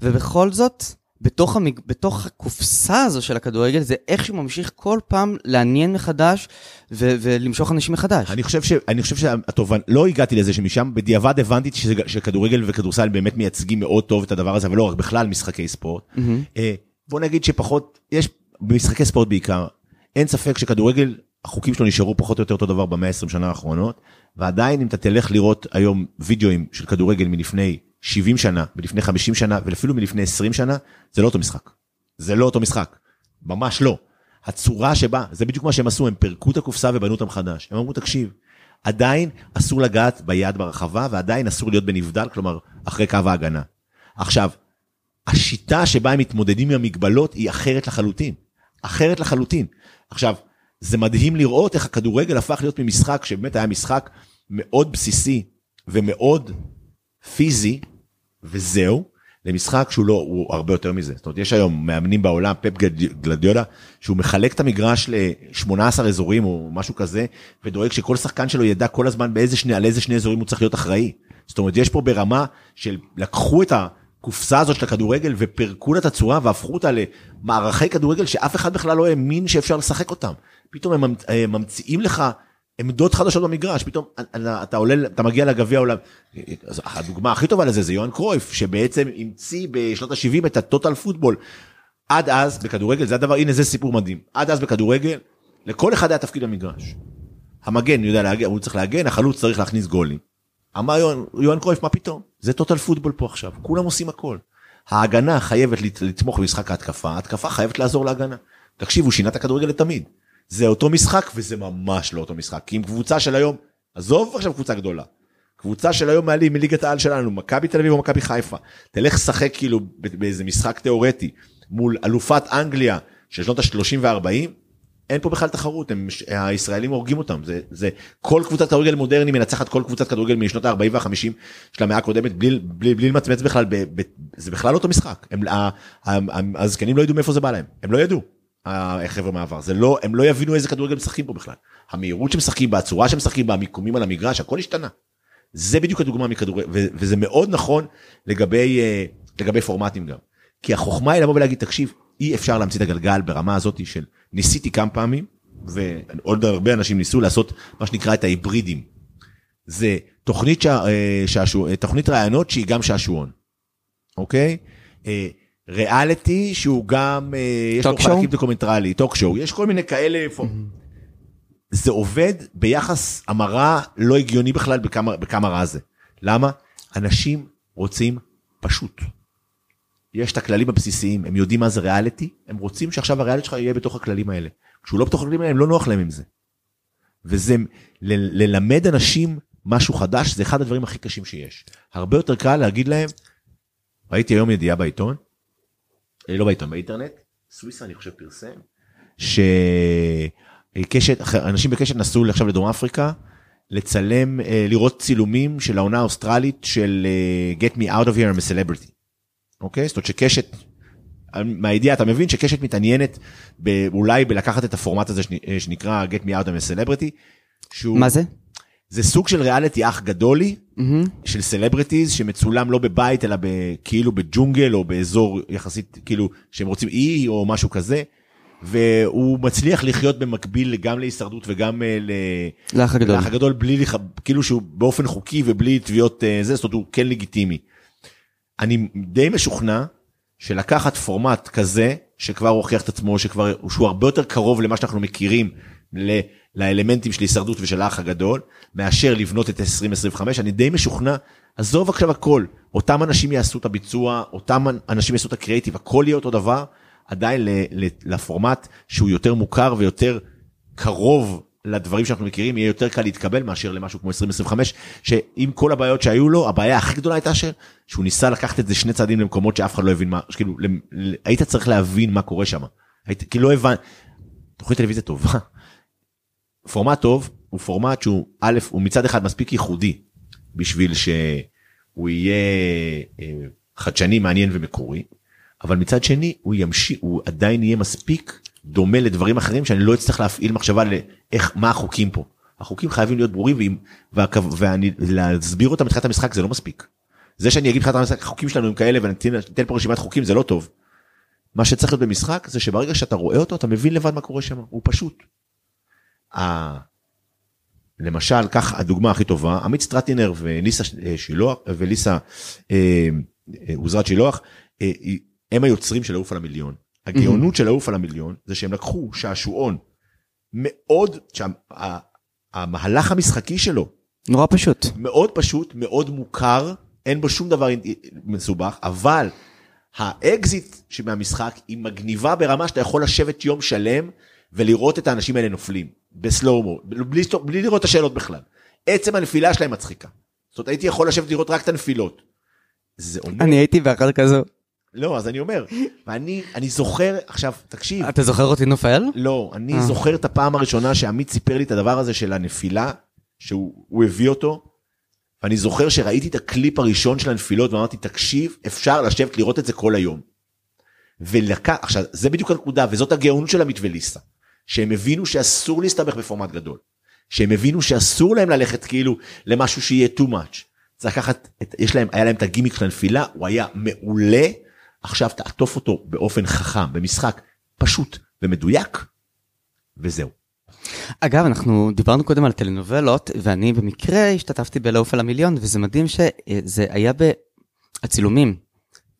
ובכל זאת, בתוך, המג... בתוך הקופסה הזו של הכדורגל, זה איך שהוא ממשיך כל פעם לעניין מחדש ו... ולמשוך אנשים מחדש. אני חושב, ש... אני חושב שהתובן, לא הגעתי לזה שמשם, בדיעבד הבנתי שזה... שכדורגל וכדורסל באמת מייצגים מאוד טוב את הדבר הזה, אבל לא רק בכלל משחקי ספורט. Mm-hmm. בוא נגיד שפחות, יש במשחקי ספורט בעיקר, אין ספק שכדורגל, החוקים שלו נשארו פחות או יותר אותו דבר במאה 20 שנה האחרונות, ועדיין אם אתה תלך לראות היום וידאוים של כדורגל מלפני 70 שנה ולפני 50 שנה ואפילו מלפני 20 שנה זה לא אותו משחק. זה לא אותו משחק. ממש לא. הצורה שבה זה בדיוק מה שהם עשו הם פירקו את הקופסה ובנו אותה מחדש. הם אמרו תקשיב עדיין אסור לגעת ביד ברחבה ועדיין אסור להיות בנבדל כלומר אחרי קו ההגנה. עכשיו השיטה שבה הם מתמודדים עם המגבלות היא אחרת לחלוטין. אחרת לחלוטין. עכשיו זה מדהים לראות איך הכדורגל הפך להיות ממשחק שבאמת היה משחק מאוד בסיסי ומאוד פיזי וזהו, למשחק שהוא לא, הוא הרבה יותר מזה. זאת אומרת, יש היום מאמנים בעולם, פפ גלדיולה, שהוא מחלק את המגרש ל-18 אזורים או משהו כזה, ודואג שכל שחקן שלו ידע כל הזמן באיזה שני, על איזה שני אזורים הוא צריך להיות אחראי. זאת אומרת, יש פה ברמה של לקחו את הקופסה הזאת של הכדורגל ופירקו לה את הצורה והפכו אותה למערכי כדורגל שאף אחד בכלל לא האמין שאפשר לשחק אותם. פתאום הם ממציאים לך עמדות חדשות במגרש, פתאום אתה עולה, אתה מגיע לגביע העולם. הדוגמה הכי טובה לזה זה יוהאן קרויף, שבעצם המציא בשנות ה-70 את הטוטל פוטבול. עד אז בכדורגל, זה הדבר, הנה זה סיפור מדהים. עד אז בכדורגל, לכל אחד היה תפקיד במגרש. המגן יודע להגן, הוא צריך להגן, החלוץ צריך להכניס גולים. אמר יוהאן קרויף, מה פתאום? זה טוטל פוטבול פה עכשיו, כולם עושים הכל. ההגנה חייבת לתמוך במשחק ההתקפה, ההתקפה חייבת לעזור להגנה. תקשיבו, שינה את הכדורגל לתמיד. זה אותו משחק וזה ממש לא אותו משחק. כי עם קבוצה של היום, עזוב עכשיו קבוצה גדולה. קבוצה של היום מעלים מליגת העל שלנו, מכבי תל אביב או מכבי חיפה. תלך לשחק כאילו באיזה משחק תיאורטי מול אלופת אנגליה של שנות ה-30 וה-40, אין פה בכלל תחרות, הם, הישראלים הורגים אותם, זה, זה כל קבוצת כדורגל מודרני מנצחת כל קבוצת כדורגל משנות ה-40 וה-50 של המאה הקודמת בלי, בלי, בלי למצמץ בכלל, ב, ב, זה בכלל לא אותו משחק, הזקנים לא ידעו מאיפה זה בא להם, הם לא ידעו, החבר'ה מעבר, זה לא, הם לא יבינו איזה כדורגל משחקים פה בכלל, המהירות שמשחקים בה, הצורה שמשחקים בה, המיקומים על המגרש, הכל השתנה. זה בדיוק הדוגמה מכדורגל, וזה מאוד נכון לגבי, אה, לגבי פורמטים גם. כי החוכמה היא לבוא ולהגיד, תקשיב, אי אפשר להמציא את הגלגל ברמה הזאת של ניסיתי כמה פעמים, ועוד הרבה אנשים ניסו לעשות מה שנקרא את ההיברידים. זה תוכנית, ש... אה, שעשוע... תוכנית ראיונות שהיא גם שעשועון, אוקיי? ריאליטי שהוא גם, אה, יש לו חלקים דוקומנטרי, talk show, יש כל מיני כאלה, mm-hmm. זה עובד ביחס המרה לא הגיוני בכלל בכמה, בכמה רע זה. למה? אנשים רוצים פשוט. יש את הכללים הבסיסיים, הם יודעים מה זה ריאליטי, הם רוצים שעכשיו הריאליטי שלך יהיה בתוך הכללים האלה. כשהוא לא בתוך הכללים האלה, הם לא נוח להם עם זה. וזה, ל- ללמד אנשים משהו חדש, זה אחד הדברים הכי קשים שיש. הרבה יותר קל להגיד להם, ראיתי היום ידיעה בעיתון, לא בעיתון, באינטרנט, סוויסה אני חושב פרסם, שקשת, אנשים בקשת נסעו עכשיו לדרום אפריקה, לצלם, אה, לראות צילומים של העונה האוסטרלית של אה, Get Me Out of Here I'm a Celebrity. אוקיי? זאת אומרת שקשת, מהידיעה אתה מבין שקשת מתעניינת אולי בלקחת את הפורמט הזה שנקרא Get Me Out of a Celebrity. שהוא, מה זה? זה סוג של ריאליטי אח גדולי mm-hmm. של celebrities שמצולם לא בבית אלא כאילו בג'ונגל או באזור יחסית כאילו שהם רוצים אי או משהו כזה. והוא מצליח לחיות במקביל גם להישרדות וגם אה, לאח הגדול, לאח הגדול בלי כאילו שהוא באופן חוקי ובלי תביעות אה, זה זאת אומרת הוא כן לגיטימי. אני די משוכנע שלקחת פורמט כזה שכבר הוכיח את עצמו שכבר שהוא הרבה יותר קרוב למה שאנחנו מכירים ל, לאלמנטים של הישרדות ושל האח הגדול מאשר לבנות את 2025 אני די משוכנע עזוב עכשיו הכל אותם אנשים יעשו את הביצוע אותם אנשים יעשו את הקריאיטיב הכל יהיה אותו דבר עדיין לפורמט שהוא יותר מוכר ויותר קרוב לדברים שאנחנו מכירים יהיה יותר קל להתקבל מאשר למשהו כמו 2025 שעם כל הבעיות שהיו לו הבעיה הכי גדולה הייתה של שהוא ניסה לקחת את זה שני צעדים למקומות שאף אחד לא הבין מה כאילו היית צריך להבין מה קורה שם. היית כי לא הבנת. תוכנית טלוויזיה טובה. פורמט טוב הוא פורמט שהוא א' הוא מצד אחד מספיק ייחודי בשביל שהוא יהיה אה, חדשני מעניין ומקורי אבל מצד שני הוא ימשיך הוא עדיין יהיה מספיק דומה לדברים אחרים שאני לא אצטרך להפעיל מחשבה לאיך מה החוקים פה. החוקים חייבים להיות ברורים ואני להסביר אותם בתחילת המשחק זה לא מספיק. זה שאני אגיד לך את החוקים שלנו הם כאלה ואני אתן פה רשימת חוקים זה לא טוב. מה שצריך להיות במשחק זה שברגע שאתה רואה אותו אתה מבין לבד מה קורה שם הוא פשוט. למשל כך הדוגמה הכי טובה עמית סטרטינר וליסה שילוח וליסה אה, אה, עוזרת שילוח אה, הם היוצרים של לעוף על המיליון. הגאונות של לעוף על המיליון זה שהם לקחו שעשועון מאוד, שהמהלך המשחקי שלו נורא פשוט. מאוד פשוט מאוד מוכר אין בו שום דבר מסובך אבל האקזיט שמהמשחק היא מגניבה ברמה שאתה יכול לשבת יום שלם ולראות את האנשים האלה נופלים בסלואומו בלי, בלי לראות את השאלות בכלל עצם הנפילה שלהם מצחיקה. זאת אומרת הייתי יכול לשבת לראות רק את הנפילות. אומר... אני הייתי באחד כזו. לא, אז אני אומר, ואני אני זוכר, עכשיו, תקשיב. אתה זוכר אותי נופל? לא, אני אה. זוכר את הפעם הראשונה שעמית סיפר לי את הדבר הזה של הנפילה, שהוא הביא אותו, ואני זוכר שראיתי את הקליפ הראשון של הנפילות ואמרתי, תקשיב, אפשר לשבת לראות את זה כל היום. ולקח, עכשיו, זה בדיוק הנקודה, וזאת הגאונות של עמית וליסה, שהם הבינו שאסור להסתבך בפורמט גדול. שהם הבינו שאסור להם ללכת כאילו למשהו שיהיה too much. צריך לקחת, את, יש להם, היה להם את הגימיק של הנפילה, הוא היה מעולה, עכשיו תעטוף אותו באופן חכם, במשחק פשוט ומדויק, וזהו. אגב, אנחנו דיברנו קודם על טלנובלות, ואני במקרה השתתפתי בלעוף על המיליון, וזה מדהים שזה היה הצילומים,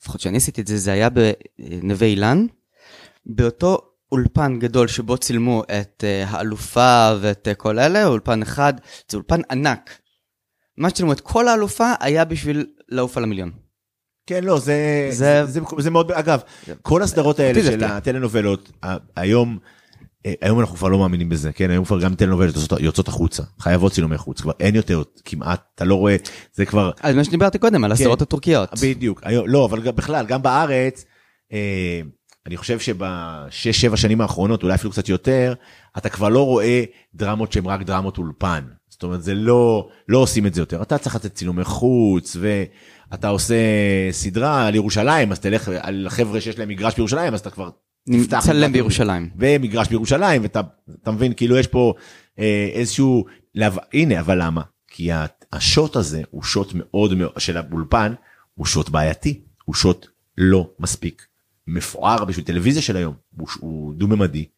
לפחות שאני עשיתי את זה, זה היה בנווה אילן, באותו אולפן גדול שבו צילמו את uh, האלופה ואת uh, כל אלה, אולפן אחד, זה אולפן ענק. מה שצילמו את כל האלופה היה בשביל לעוף על המיליון. כן, לא, זה, זה, זה, זה, זה מאוד, אגב, זה, כל הסדרות האלה של הטלנובלות, היום, אה, היום אנחנו כבר לא מאמינים בזה, כן, היום כבר גם טלנובלות יוצאות, יוצאות החוצה, חייבות צילומי חוץ, כבר אין יותר כמעט, אתה לא רואה, זה כבר... על מה שדיברתי קודם, על כן, הסדרות הטורקיות. בדיוק, היום, לא, אבל בכלל, גם בארץ, אה, אני חושב שבשש, שבע שנים האחרונות, אולי אפילו קצת יותר, אתה כבר לא רואה דרמות שהן רק דרמות אולפן. זאת אומרת, זה לא, לא עושים את זה יותר. אתה צריך לתת צילומי חוץ, ואתה עושה סדרה על ירושלים, אז תלך על חבר'ה שיש להם מגרש בירושלים, אז אתה כבר תפתח... צלם בירושלים. ומגרש בירושלים, ואתה מבין, כאילו יש פה אה, איזשהו... לב... הנה, אבל למה? כי השוט הזה הוא שוט מאוד מאוד, של האולפן, הוא שוט בעייתי, הוא שוט לא מספיק מפואר בשביל טלוויזיה של היום, הוא, הוא דו-ממדי,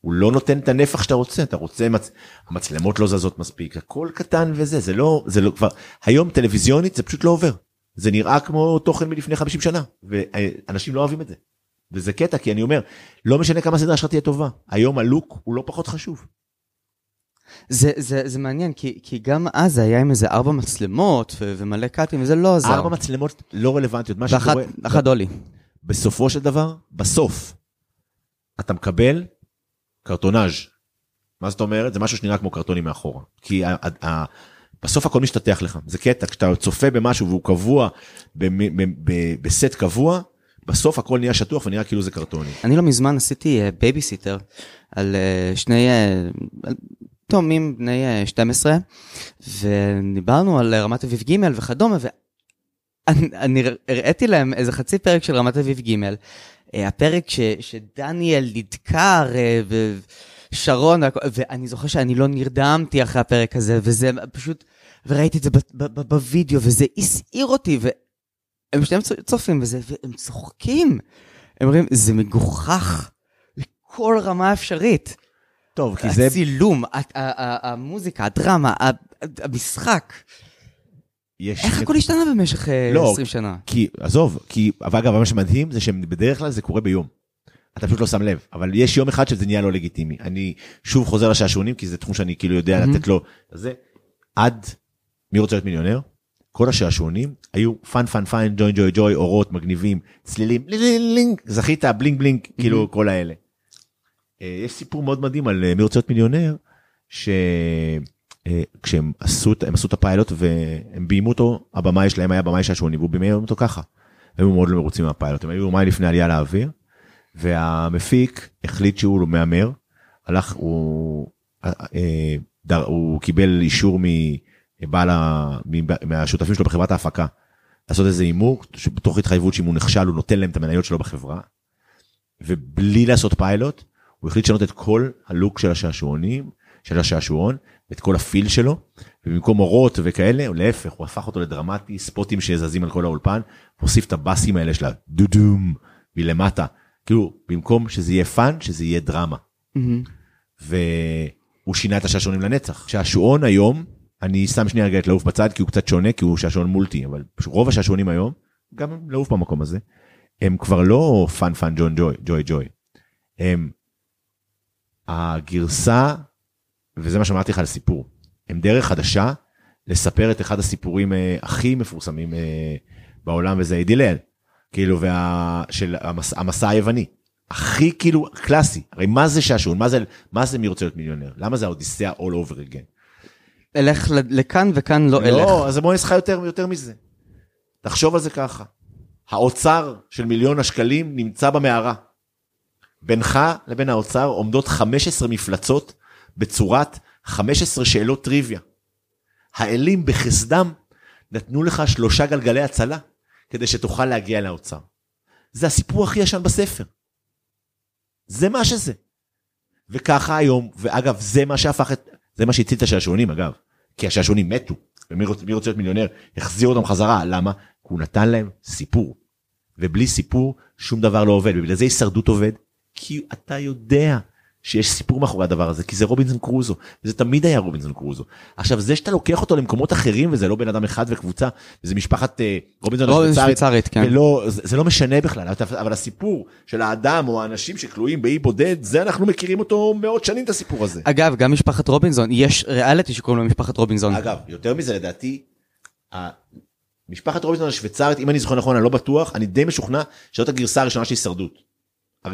הוא לא נותן את הנפח שאתה רוצה, אתה רוצה, מצ... המצלמות לא זזות מספיק, הכל קטן וזה, זה לא, זה לא כבר, היום טלוויזיונית זה פשוט לא עובר. זה נראה כמו תוכן מלפני 50 שנה, ואנשים לא אוהבים את זה. וזה קטע, כי אני אומר, לא משנה כמה סדרה שלך תהיה טובה, היום הלוק הוא לא פחות חשוב. זה, זה, זה מעניין, כי, כי גם אז זה היה עם איזה ארבע מצלמות ו- ומלא קאטים, וזה לא עזר. ארבע מצלמות לא רלוונטיות, מה שקורה... ואחת דולי. בסופו של דבר, בסוף, אתה מקבל קרטונאז'. מה זאת אומרת? זה משהו שנראה כמו קרטונים מאחורה. כי ה- ה- ה- בסוף הכל משתטח לך. זה קטע, כשאתה צופה במשהו והוא קבוע, ב- ב- ב- בסט קבוע, בסוף הכל נהיה שטוח ונראה כאילו זה קרטוני. אני לא מזמן עשיתי בייביסיטר uh, על uh, שני uh, תאומים בני uh, 12, ודיברנו על רמת אביב ג' וכדומה, אני הראיתי להם איזה חצי פרק של רמת אביב ג', אה, הפרק ש, שדניאל נדקר אה, ושרון, ואני זוכר שאני לא נרדמתי אחרי הפרק הזה, וזה פשוט, וראיתי את זה בווידאו, וזה הסעיר אותי, והם שניהם צופים בזה, והם צוחקים. הם אומרים, זה מגוחך לכל רמה אפשרית. טוב, כי זה... הצילום, המוזיקה, הדרמה, המשחק. יש... איך הכל השתנה במשך אה, לא, 20 שנה? כי, עזוב, כי, אבל אגב, מה שמדהים זה שבדרך כלל זה קורה ביום. אתה פשוט לא שם לב, אבל יש יום אחד שזה נהיה לא לגיטימי. אני שוב חוזר לשעשועונים, כי זה תחום שאני כאילו יודע mm-hmm. לתת לו, זה, עד מי רוצה להיות מיליונר? כל השעשועונים היו fun fun fun, joy joy joy, אורות מגניבים, צלילים, לינג, זכית, bling bling, mm-hmm. כאילו כל האלה. אה, יש סיפור מאוד מדהים על אה, מי רוצה להיות מיליונר, ש... אה, כשהם עשו, עשו את הפיילוט והם ביימו אותו, הבמאי שלהם היה במאי שעשועוני והוא ביים אותו ככה. הם היו מאוד לא מרוצים מהפיילוט, הם היו יומיים לפני עלייה לאוויר, והמפיק החליט שהוא לא מהמר, הלך, הוא, אה, אה, דר, הוא קיבל אישור מבעל, מהשותפים שלו בחברת ההפקה, לעשות איזה הימור, בתוך התחייבות שאם הוא נכשל הוא נותן להם את המניות שלו בחברה, ובלי לעשות פיילוט, הוא החליט לשנות את כל הלוק של השעשועונים, של השעשועון, את כל ה feel שלו, ובמקום אורות וכאלה, או להפך, הוא הפך אותו לדרמטי, ספוטים שזזים על כל האולפן, והוסיף את הבאסים האלה של הדודום מלמטה, כאילו, במקום שזה יהיה fun, שזה יהיה דרמה. Mm-hmm. והוא שינה את השעשועונים לנצח. שעשועון היום, אני שם שנייה רגע את לעוף בצד, כי הוא קצת שונה, כי הוא שעשועון multi, אבל רוב השעשועונים היום, גם לעוף במקום הזה, הם כבר לא פאן פאן ג'ון ג'וי, ג'וי ג'וי. הם הגרסה וזה מה שאמרתי לך על סיפור. הם דרך חדשה לספר את אחד הסיפורים אה, הכי מפורסמים אה, בעולם, וזה אידיאל, כאילו, וה... של המס... המסע היווני. הכי כאילו קלאסי, הרי מה זה שעשועון? מה זה, מה זה מי רוצה להיות מיליונר? למה זה האודיסאה all over again? אלך לכאן וכאן לא, לא אלך. לא, אז בוא נעשה יותר, יותר מזה. תחשוב על זה ככה. האוצר של מיליון השקלים נמצא במערה. בינך לבין האוצר עומדות 15 מפלצות בצורת 15 שאלות טריוויה. האלים בחסדם נתנו לך שלושה גלגלי הצלה כדי שתוכל להגיע לאוצר. זה הסיפור הכי ישן בספר. זה מה שזה. וככה היום, ואגב, זה מה שהפך את, זה מה שהציל את השעשועונים אגב. כי השעשועונים מתו, ומי רוצה, רוצה להיות מיליונר, החזיר אותם חזרה, למה? כי הוא נתן להם סיפור. ובלי סיפור, שום דבר לא עובד, ובגלל זה הישרדות עובד, כי אתה יודע שיש סיפור מאחורי הדבר הזה כי זה רובינזון קרוזו זה תמיד היה רובינזון קרוזו עכשיו זה שאתה לוקח אותו למקומות אחרים וזה לא בן אדם אחד וקבוצה זה משפחת אה, רובינזון לא, השוויצרית שוויצרית, כן. ולא זה, זה לא משנה בכלל אבל- הסיפור של האדם או האנשים שכלואים באי בודד זה אנחנו מכירים אותו מאות שנים את הסיפור הזה. אגב, גם משפחת רובינזון, יש ריאליטי שקוראים לו משפחת רובינזון. אגב יותר מזה לדעתי. משפחת רובינזון השוויצרית אם אני זוכר נכון אני לא בטוח אני די משוכנע שזאת הגרסה הראשונה של הישרדות.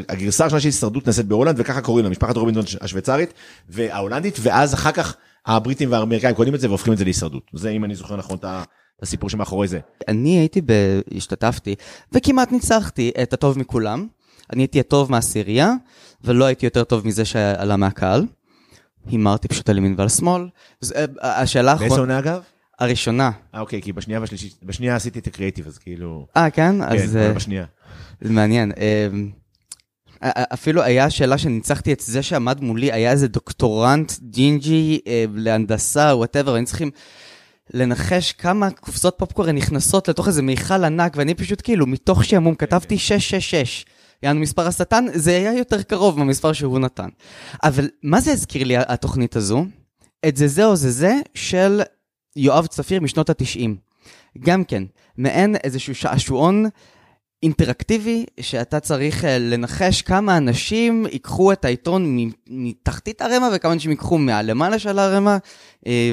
הגרסה הראשונה של הישרדות נעשית בהולנד וככה קוראים לה משפחת רובינזון השוויצרית וההולנדית ואז אחר כך הבריטים והאמריקאים קונים את זה והופכים את זה להישרדות זה אם אני זוכר נכון את ה- הסיפור שמאחורי זה. אני הייתי, ב... השתתפתי, וכמעט ניצחתי את הטוב מכולם. אני הייתי הטוב מהעשירייה, ולא הייתי יותר טוב מזה שעלה מהקהל. הימרתי פשוט על ימין ועל שמאל. השאלה באיזה האחרונה, עונה אגב? הראשונה. אה אוקיי כי בשנייה והשלישית בשנייה עשיתי את הקריאיטיב אז כאילו. אה, כן? כן, אז אה, בשנייה. זה מעניין. אפילו היה שאלה שניצחתי את זה שעמד מולי, היה איזה דוקטורנט ג'ינג'י אה, להנדסה, whatever, היינו צריכים לנחש כמה קופסאות פופקורן נכנסות לתוך איזה מיכל ענק, ואני פשוט כאילו, מתוך שעמום כתבתי 666. יענו מספר השטן, זה היה יותר קרוב מהמספר שהוא נתן. אבל מה זה הזכיר לי התוכנית הזו? את זה זה או זה זה של יואב צפיר משנות התשעים. גם כן, מעין איזשהו שעשועון אינטראקטיבי, שאתה צריך אה, לנחש כמה אנשים ייקחו את העיתון מתחתית הרמה וכמה אנשים ייקחו מהלמעלה של הרמה, אה,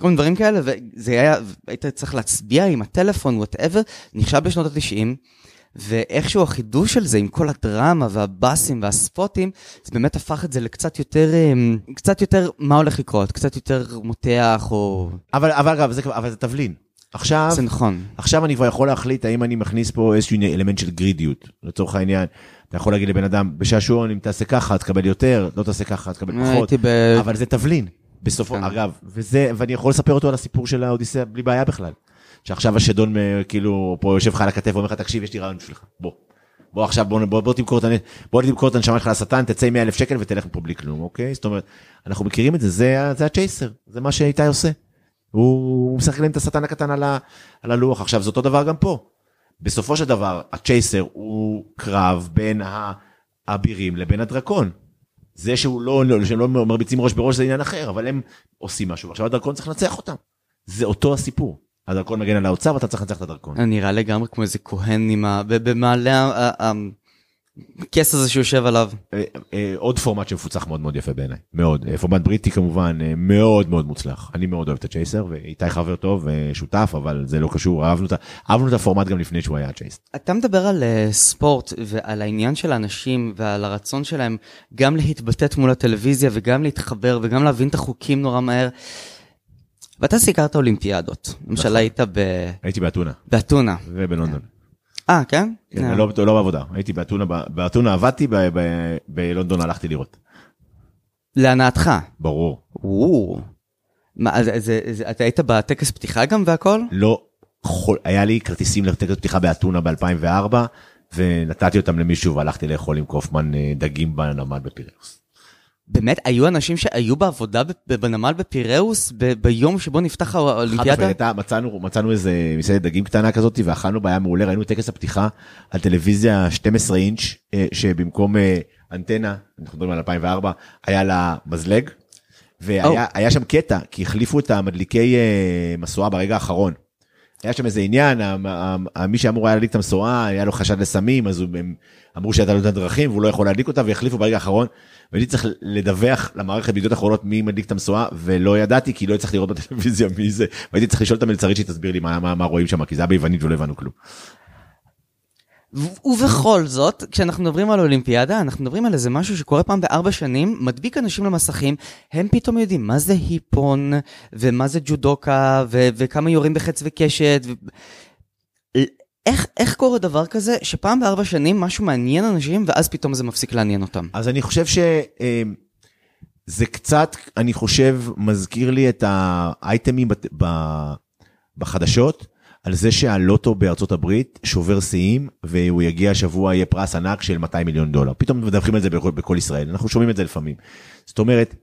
כל מיני דברים כאלה, וזה היה, היית צריך להצביע עם הטלפון, whatever, נכשל בשנות התשעים. ואיכשהו החידוש של זה עם כל הדרמה והבאסים והספוטים, זה באמת הפך את זה לקצת יותר, אה, קצת יותר מה הולך לקרות, קצת יותר מותח או... אבל אבל אגב זה אבל זה תבלין. עכשיו זה נכון. עכשיו אני כבר יכול להחליט האם אני מכניס פה איזשהו אלמנט של גרידיות לצורך העניין. אתה יכול להגיד לבן אדם בשעשועון אם תעשה ככה תקבל יותר לא תעשה ככה תקבל פחות הייתי ב... אבל זה תבלין בסופו כן. אגב וזה ואני יכול לספר אותו על הסיפור של האודיסאה בלי בעיה בכלל. שעכשיו השדון אה, כאילו פה יושב לך על הכתף ואומר לך תקשיב יש לי רעיון בשבילך בוא. בוא עכשיו בוא, בוא, בוא תמכור בוא תמכור את הנשמה שלך לשטן תצא עם 100 אלף שקל ותלך מפה בלי כלום אוקיי זאת אומרת אנחנו מכירים את זה זה, זה הצ'ייסר זה מה שאיתי עושה. הוא, משחק להם את השטן הקטן על, ה, על הלוח עכשיו זה אותו דבר גם פה. בסופו של דבר הצ'ייסר הוא קרב בין האבירים לבין הדרקון. זה שהוא לא, לא, שהם לא מרביצים ראש בראש זה עניין אחר אבל הם עושים משהו עכשיו הדרקון צריך לנצח אותם. זה אותו הסיפור. הדרקון מגן על האוצר ואתה צריך לנצח את הדרקון. נראה לגמרי כמו איזה כהן עם ה... במעלה ה- הכס הזה שיושב עליו. אה, אה, עוד פורמט שמפוצח מאוד מאוד יפה בעיניי מאוד אה, פורמט בריטי כמובן מאוד מאוד מוצלח אני מאוד אוהב את הצ'ייסר ואיתי חבר טוב ושותף אבל זה לא קשור אהבנו את אהבנו את הפורמט גם לפני שהוא היה הצ'ייסר. אתה מדבר על ספורט ועל העניין של האנשים ועל הרצון שלהם גם להתבטאת מול הטלוויזיה וגם להתחבר וגם להבין את החוקים נורא מהר. ואתה סיקרת אולימפיאדות. למשל נכון. היית ב... הייתי באתונה באתונה. ובלונדון. אה, כן? כן, אה. לא, לא בעבודה הייתי באתונה באתונה עבדתי ב- ב- בלונדון הלכתי לראות. להנאתך. ברור. או. מה, אז, אז, אז, אתה היית בטקס פתיחה גם והכל? לא יכול, היה לי כרטיסים לטקס פתיחה באתונה ב-2004 ונתתי אותם למישהו והלכתי לאכול עם קופמן אה, דגים בנמל בפיראוס. באמת, היו אנשים שהיו בעבודה בנמל בפיראוס ב- ביום שבו נפתח חד האולימפיאדה? משמעית, הייתה- מצאנו מצאנו איזה מסעדת דגים קטנה כזאת ואכלנו בה היה מעולה ראינו את טקס הפתיחה על טלוויזיה 12 אינץ' אה, שבמקום אה, אנטנה אנחנו מדברים על 2004 היה לה מזלג. והיה היה שם קטע כי החליפו את המדליקי אה, משואה ברגע האחרון. היה שם איזה עניין מי שאמור היה להדליק את המשואה היה לו חשד לסמים אז הם אמרו שהייתה לו את הדרכים והוא לא יכול להדליק אותה והחליפו ברגע האחרון. והייתי צריך לדווח למערכת בידיעות אחרונות מי מדליק את המשואה ולא ידעתי כי לא הצלחתי לראות בטלוויזיה מי זה והייתי צריך לשאול את המלצרית שתסביר לי מה, מה, מה רואים שם כי זה היה ביוונית ולא הבנו כלום. ובכל זאת, כשאנחנו מדברים על אולימפיאדה, אנחנו מדברים על איזה משהו שקורה פעם בארבע שנים, מדביק אנשים למסכים, הם פתאום יודעים מה זה היפון, ומה זה ג'ודוקה, ו- וכמה יורים בחץ וקשת. ו- איך, איך קורה דבר כזה, שפעם בארבע שנים משהו מעניין אנשים, ואז פתאום זה מפסיק לעניין אותם? אז אני חושב שזה קצת אני חושב מזכיר לי את האייטמים בחדשות על זה שהלוטו בארצות הברית שובר שיאים והוא יגיע השבוע יהיה פרס ענק של 200 מיליון דולר. פתאום מדווחים על זה בכל, בכל ישראל. אנחנו שומעים את זה לפעמים. זאת אומרת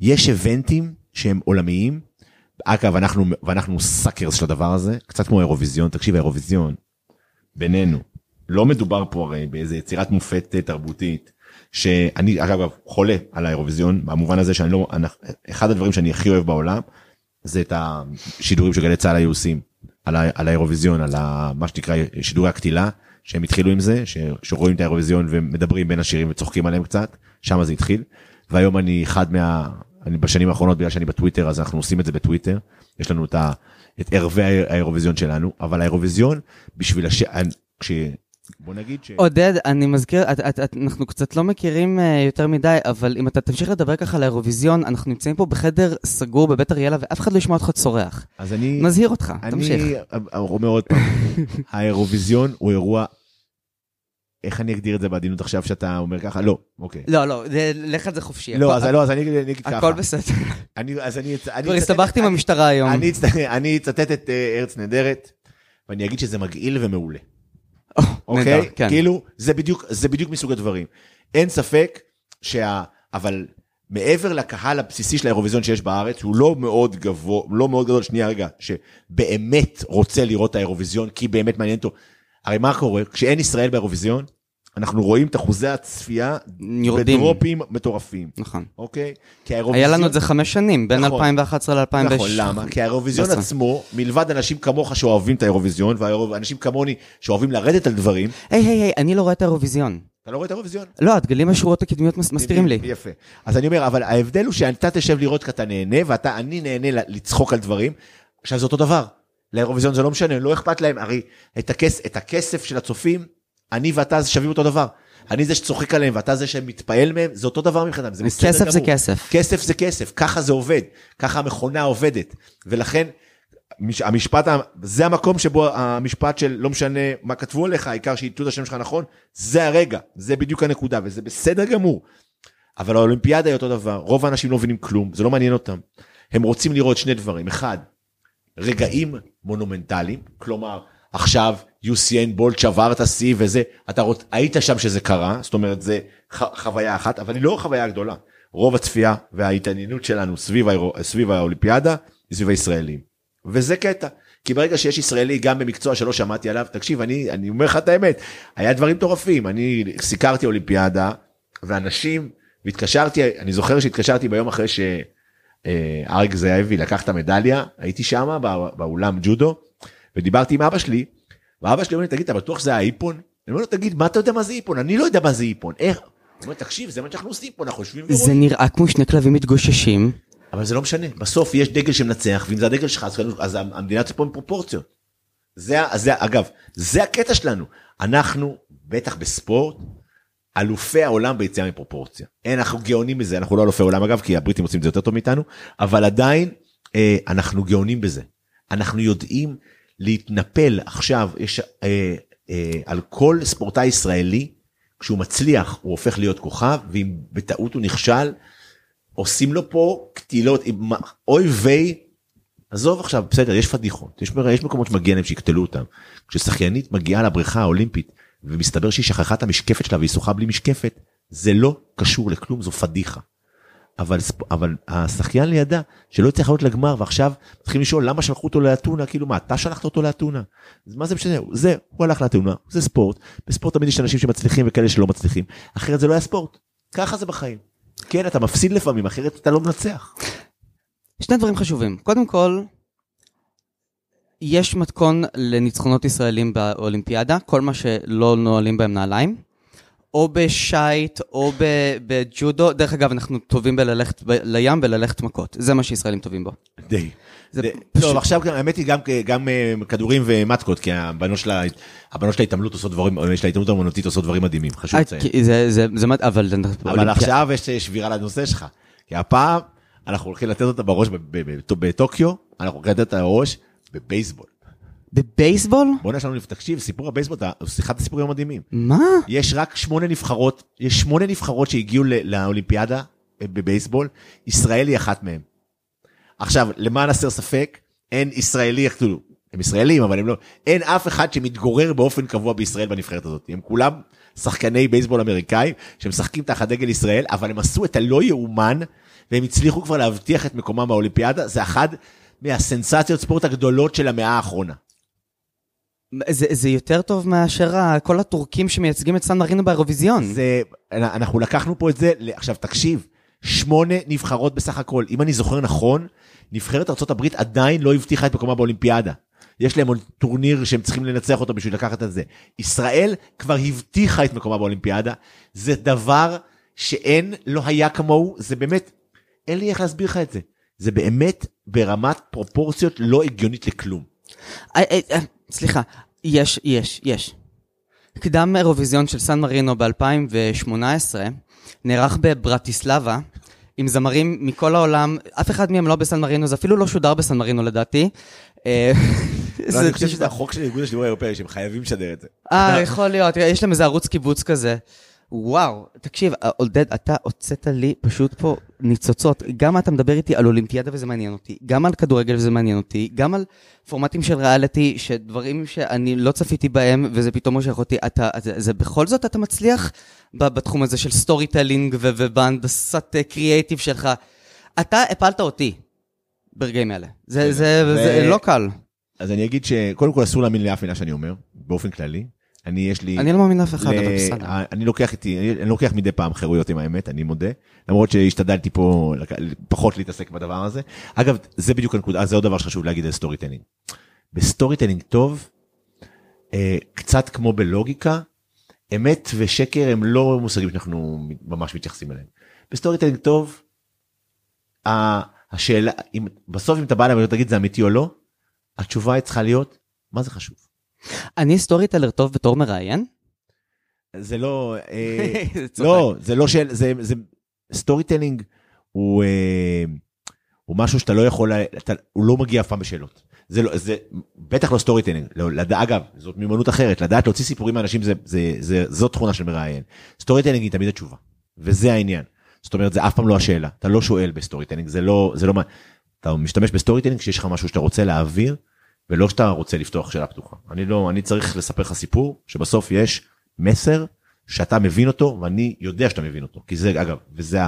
יש event ים שהם עולמיים. אגב אנחנו ואנחנו suckers של הדבר הזה. קצת כמו האירוויזיון תקשיב האירוויזיון בינינו. לא מדובר פה הרי באיזה יצירת מופת תרבותית שאני אגב חולה על האירוויזיון במובן הזה שאני לא אחד הדברים שאני הכי אוהב בעולם זה את השידורים שגלי צה"ל היו עושים על, על האירוויזיון על מה שנקרא שידורי הקטילה שהם התחילו עם זה שרואים את האירוויזיון ומדברים בין השירים וצוחקים עליהם קצת שם זה התחיל. והיום אני אחד מה אני בשנים האחרונות בגלל שאני בטוויטר אז אנחנו עושים את זה בטוויטר. יש לנו את, ה, את ערבי האירוויזיון שלנו אבל האירוויזיון בשביל הש... כש... בוא נגיד ש... עודד, אני מזכיר, את, את, את, אנחנו קצת לא מכירים uh, יותר מדי, אבל אם אתה תמשיך לדבר ככה על האירוויזיון, אנחנו נמצאים פה בחדר סגור בבית אריאלה, ואף אחד לא ישמע אותך צורח. אז אני... מזהיר אותך, אני, תמשיך. אני אומר עוד פעם, האירוויזיון הוא אירוע... איך אני אגדיר את זה בעדינות עכשיו שאתה אומר ככה? לא, אוקיי. לא, לא, לך על זה חופשי. לא, אז, לא, אז אני אגיד ככה. הכל בסדר. אני, אז אני... כבר הסתבכתי עם המשטרה היום. אני אצטט את אה, ארץ נהדרת, ואני אגיד שזה מגעיל ומעולה. אוקיי? כן. כאילו, זה בדיוק, זה בדיוק מסוג הדברים. אין ספק שה... אבל מעבר לקהל הבסיסי של האירוויזיון שיש בארץ, הוא לא מאוד גבוה, לא מאוד גדול, שנייה רגע, שבאמת רוצה לראות את האירוויזיון, כי באמת מעניין אותו. הרי מה קורה? כשאין ישראל באירוויזיון, אנחנו רואים את אחוזי הצפייה יורדים. בדרופים מטורפים. נכון. אוקיי? כי האירוויזיון... היה לנו את זה חמש שנים, בין נכון, 2011 ל-2010. נכון, למה? כי האירוויזיון עצמו, מלבד אנשים כמוך שאוהבים את האירוויזיון, ואנשים כמוני שאוהבים לרדת על דברים... היי, היי, היי, אני לא רואה את האירוויזיון. אתה לא רואה את האירוויזיון? לא, הדגלים השורות הקדמיות מסתירים לי. יפה. אז אני אומר, אבל ההבדל הוא שאתה תשב לראות כי אתה נהנה, ואני נהנה לצחוק על דברים. עכשיו זה אותו דבר. לאירוויזיון זה לא משנה, לא אכפת להם, הרי את, הכס, את הכסף של הצופים, אני ואתה שווים אותו דבר. אני זה שצוחק עליהם ואתה זה שמתפעל מהם, זה אותו דבר מבחינתם, זה בסדר גמור. כסף זה כסף. כסף זה כסף, ככה זה עובד, ככה המכונה עובדת. ולכן, המשפט, זה המקום שבו המשפט של לא משנה מה כתבו עליך, העיקר שייתנו את השם שלך נכון, זה הרגע, זה בדיוק הנקודה, וזה בסדר גמור. אבל האולימפיאדה היא אותו דבר, רוב האנשים לא מבינים כלום, זה לא מעניין אותם. הם רוצים לראות שני דברים, אחד, רגעים מונומנטליים, כלומר, עכשיו UCN בולט שבר את השיא וזה, אתה רוצ... היית שם שזה קרה, זאת אומרת זה ח... חוויה אחת, אבל היא לא חוויה גדולה. רוב הצפייה וההתעניינות שלנו סביב, האירו... סביב האולימפיאדה סביב הישראלים. וזה קטע, כי ברגע שיש ישראלי גם במקצוע שלא שמעתי עליו, תקשיב, אני, אני אומר לך את האמת, היה דברים מטורפים, אני סיקרתי אולימפיאדה, ואנשים, והתקשרתי, אני זוכר שהתקשרתי ביום אחרי שאריק זאבי לקח את המדליה, הייתי שם באולם ג'ודו, ודיברתי עם אבא שלי, ואבא שלי אומר לי, תגיד, אתה בטוח שזה האיפון? אני אומר לו, תגיד, מה אתה יודע מה זה איפון? אני לא יודע מה זה איפון, איך? הוא אומר, תקשיב, זה מה שאנחנו עושים פה, אנחנו יושבים ורואים. זה נראה כמו שני כלבים מתגוששים. אבל זה לא משנה, בסוף יש דגל שמנצח, ואם זה הדגל שלך, אז המדינה יוצאת פה עם פרופורציות. זה, זה, אגב, זה הקטע שלנו. אנחנו, בטח בספורט, אלופי העולם ביציאה מפרופורציה. אין, אנחנו גאונים בזה, אנחנו לא אלופי עולם אגב, כי הבריטים עושים את זה יותר טוב מאיתנו, אבל עדיין אה, אנחנו גאונים בזה. אנחנו יודעים להתנפל עכשיו, יש אה, אה, על כל ספורטאי ישראלי, כשהוא מצליח הוא הופך להיות כוכב, ואם בטעות הוא נכשל, עושים לו פה קטילות, אוי ויי, עזוב עכשיו, בסדר, יש פדיחות, יש, יש מקומות שמגיע להם שיקטלו אותם. כששחיינית מגיעה לבריכה האולימפית, ומסתבר שהיא שכחה את המשקפת שלה והיא שוחה בלי משקפת, זה לא קשור לכלום, זו פדיחה. אבל, אבל השחיין לידה שלא הצליח לעלות לגמר ועכשיו צריכים לשאול למה שלחו אותו לאתונה כאילו מה אתה שלחת אותו לאתונה. אז מה זה משנה זה הוא הלך לאתונה זה ספורט בספורט תמיד יש אנשים שמצליחים וכאלה שלא מצליחים אחרת זה לא היה ספורט ככה זה בחיים. כן אתה מפסיד לפעמים אחרת אתה לא מנצח. שני דברים חשובים קודם כל. יש מתכון לניצחונות ישראלים באולימפיאדה כל מה שלא נועלים בהם נעליים. או בשייט, או בג'ודו. דרך אגב, אנחנו טובים בללכת לים וללכת מכות. זה מה שישראלים טובים בו. די. טוב, עכשיו האמת היא גם אה, כדורים ומטקות, כי הבנות של ההתעמלות עושות דברים, של ההתעמלות האמנותית עושות דברים מדהימים, חשוב אה, לציין. אבל... אבל עכשיו יש שבירה לנושא שלך. כי הפעם אנחנו הולכים לתת אותה בראש בטוקיו, אנחנו הולכים לתת אותה בראש בבייסבול. בבייסבול? בוא נשאר לנו, תקשיב, סיפור הבייסבול, זה אחד הסיפורים המדהימים. מה? יש רק שמונה נבחרות, יש שמונה נבחרות שהגיעו לאולימפיאדה בבייסבול, ישראל היא אחת מהן. עכשיו, למען הסר ספק, אין ישראלי, כאילו, הם ישראלים, אבל הם לא, אין אף אחד שמתגורר באופן קבוע בישראל בנבחרת הזאת. הם כולם שחקני בייסבול אמריקאים, שמשחקים תחת דגל ישראל, אבל הם עשו את הלא יאומן, והם הצליחו כבר להבטיח את מקומם באולימפיאדה, זה אחד מהסנסציות ספורט הגדולות של המאה האחרונה. זה, זה יותר טוב מאשר כל הטורקים שמייצגים את סן מרינו באירוויזיון. זה, אנחנו לקחנו פה את זה, עכשיו תקשיב, שמונה נבחרות בסך הכל. אם אני זוכר נכון, נבחרת ארה"ב עדיין לא הבטיחה את מקומה באולימפיאדה. יש להם עוד טורניר שהם צריכים לנצח אותו בשביל לקחת את זה. ישראל כבר הבטיחה את מקומה באולימפיאדה, זה דבר שאין, לא היה כמוהו, זה באמת, אין לי איך להסביר לך את זה. זה באמת ברמת פרופורציות לא הגיונית לכלום. אה, אה, אה, סליחה, יש, יש, יש. קדם אירוויזיון של סן מרינו ב-2018 נערך בברטיסלבה עם זמרים מכל העולם, אף אחד מהם לא בסן מרינו, זה אפילו לא שודר בסן מרינו לדעתי. לא, אני חושב שזה החוק של ארגון השידור האירופאי, שהם חייבים לשדר את זה. אה, יכול להיות, יש להם איזה ערוץ קיבוץ כזה. וואו, תקשיב, עודד, אתה הוצאת לי פשוט פה ניצוצות. גם אתה מדבר איתי על אולימפיאדה וזה מעניין אותי, גם על כדורגל וזה מעניין אותי, גם על פורמטים של ריאליטי, שדברים שאני לא צפיתי בהם וזה פתאום מושך אותי. אתה, זה, זה בכל זאת אתה מצליח בתחום הזה של storytelling ובהנדסת קריאייטיב שלך. אתה הפלת אותי ברגעים האלה. זה, זה, זה, זה לא קל. אז אני אגיד שקודם כל אסור להאמין לאף מילה שאני אומר, באופן כללי. אני, יש לי... אני לא מאמין לאף אחד, אבל בסדר. אני לוקח איתי, אני, לוקח מדי פעם חירויות עם האמת, אני מודה. למרות שהשתדלתי פה פחות להתעסק בדבר הזה. אגב, זה בדיוק הנקודה, זה עוד דבר שחשוב להגיד על storytelling. ב storytelling טוב, אה, קצת כמו בלוגיקה, אמת ושקר הם לא מושגים שאנחנו ממש מתייחסים אליהם. ב storytelling טוב, השאלה, אם, בסוף אם אתה בא אליי ותגיד זה אמיתי או לא, התשובה צריכה להיות, מה זה חשוב? אני storyteller טוב בתור מראיין? זה לא, אה, לא, זה לא של, זה, זה, storytelling הוא, אה, הוא משהו שאתה לא יכול, אתה, הוא לא מגיע אף פעם בשאלות. זה לא, זה בטח לא storytelling, לא, לד... אגב, זאת מיומנות אחרת, לדעת להוציא סיפורים מאנשים זה, זה, זה, זאת תכונה של מראיין. storytelling היא תמיד התשובה, וזה העניין. זאת אומרת, זה אף פעם לא השאלה, אתה לא שואל ב storytelling, זה לא, זה לא, מה, אתה משתמש ב storytelling כשיש לך משהו שאתה רוצה להעביר, ולא שאתה רוצה לפתוח שאלה פתוחה. אני לא, אני צריך לספר לך סיפור שבסוף יש מסר שאתה מבין אותו ואני יודע שאתה מבין אותו. כי זה אגב, וזה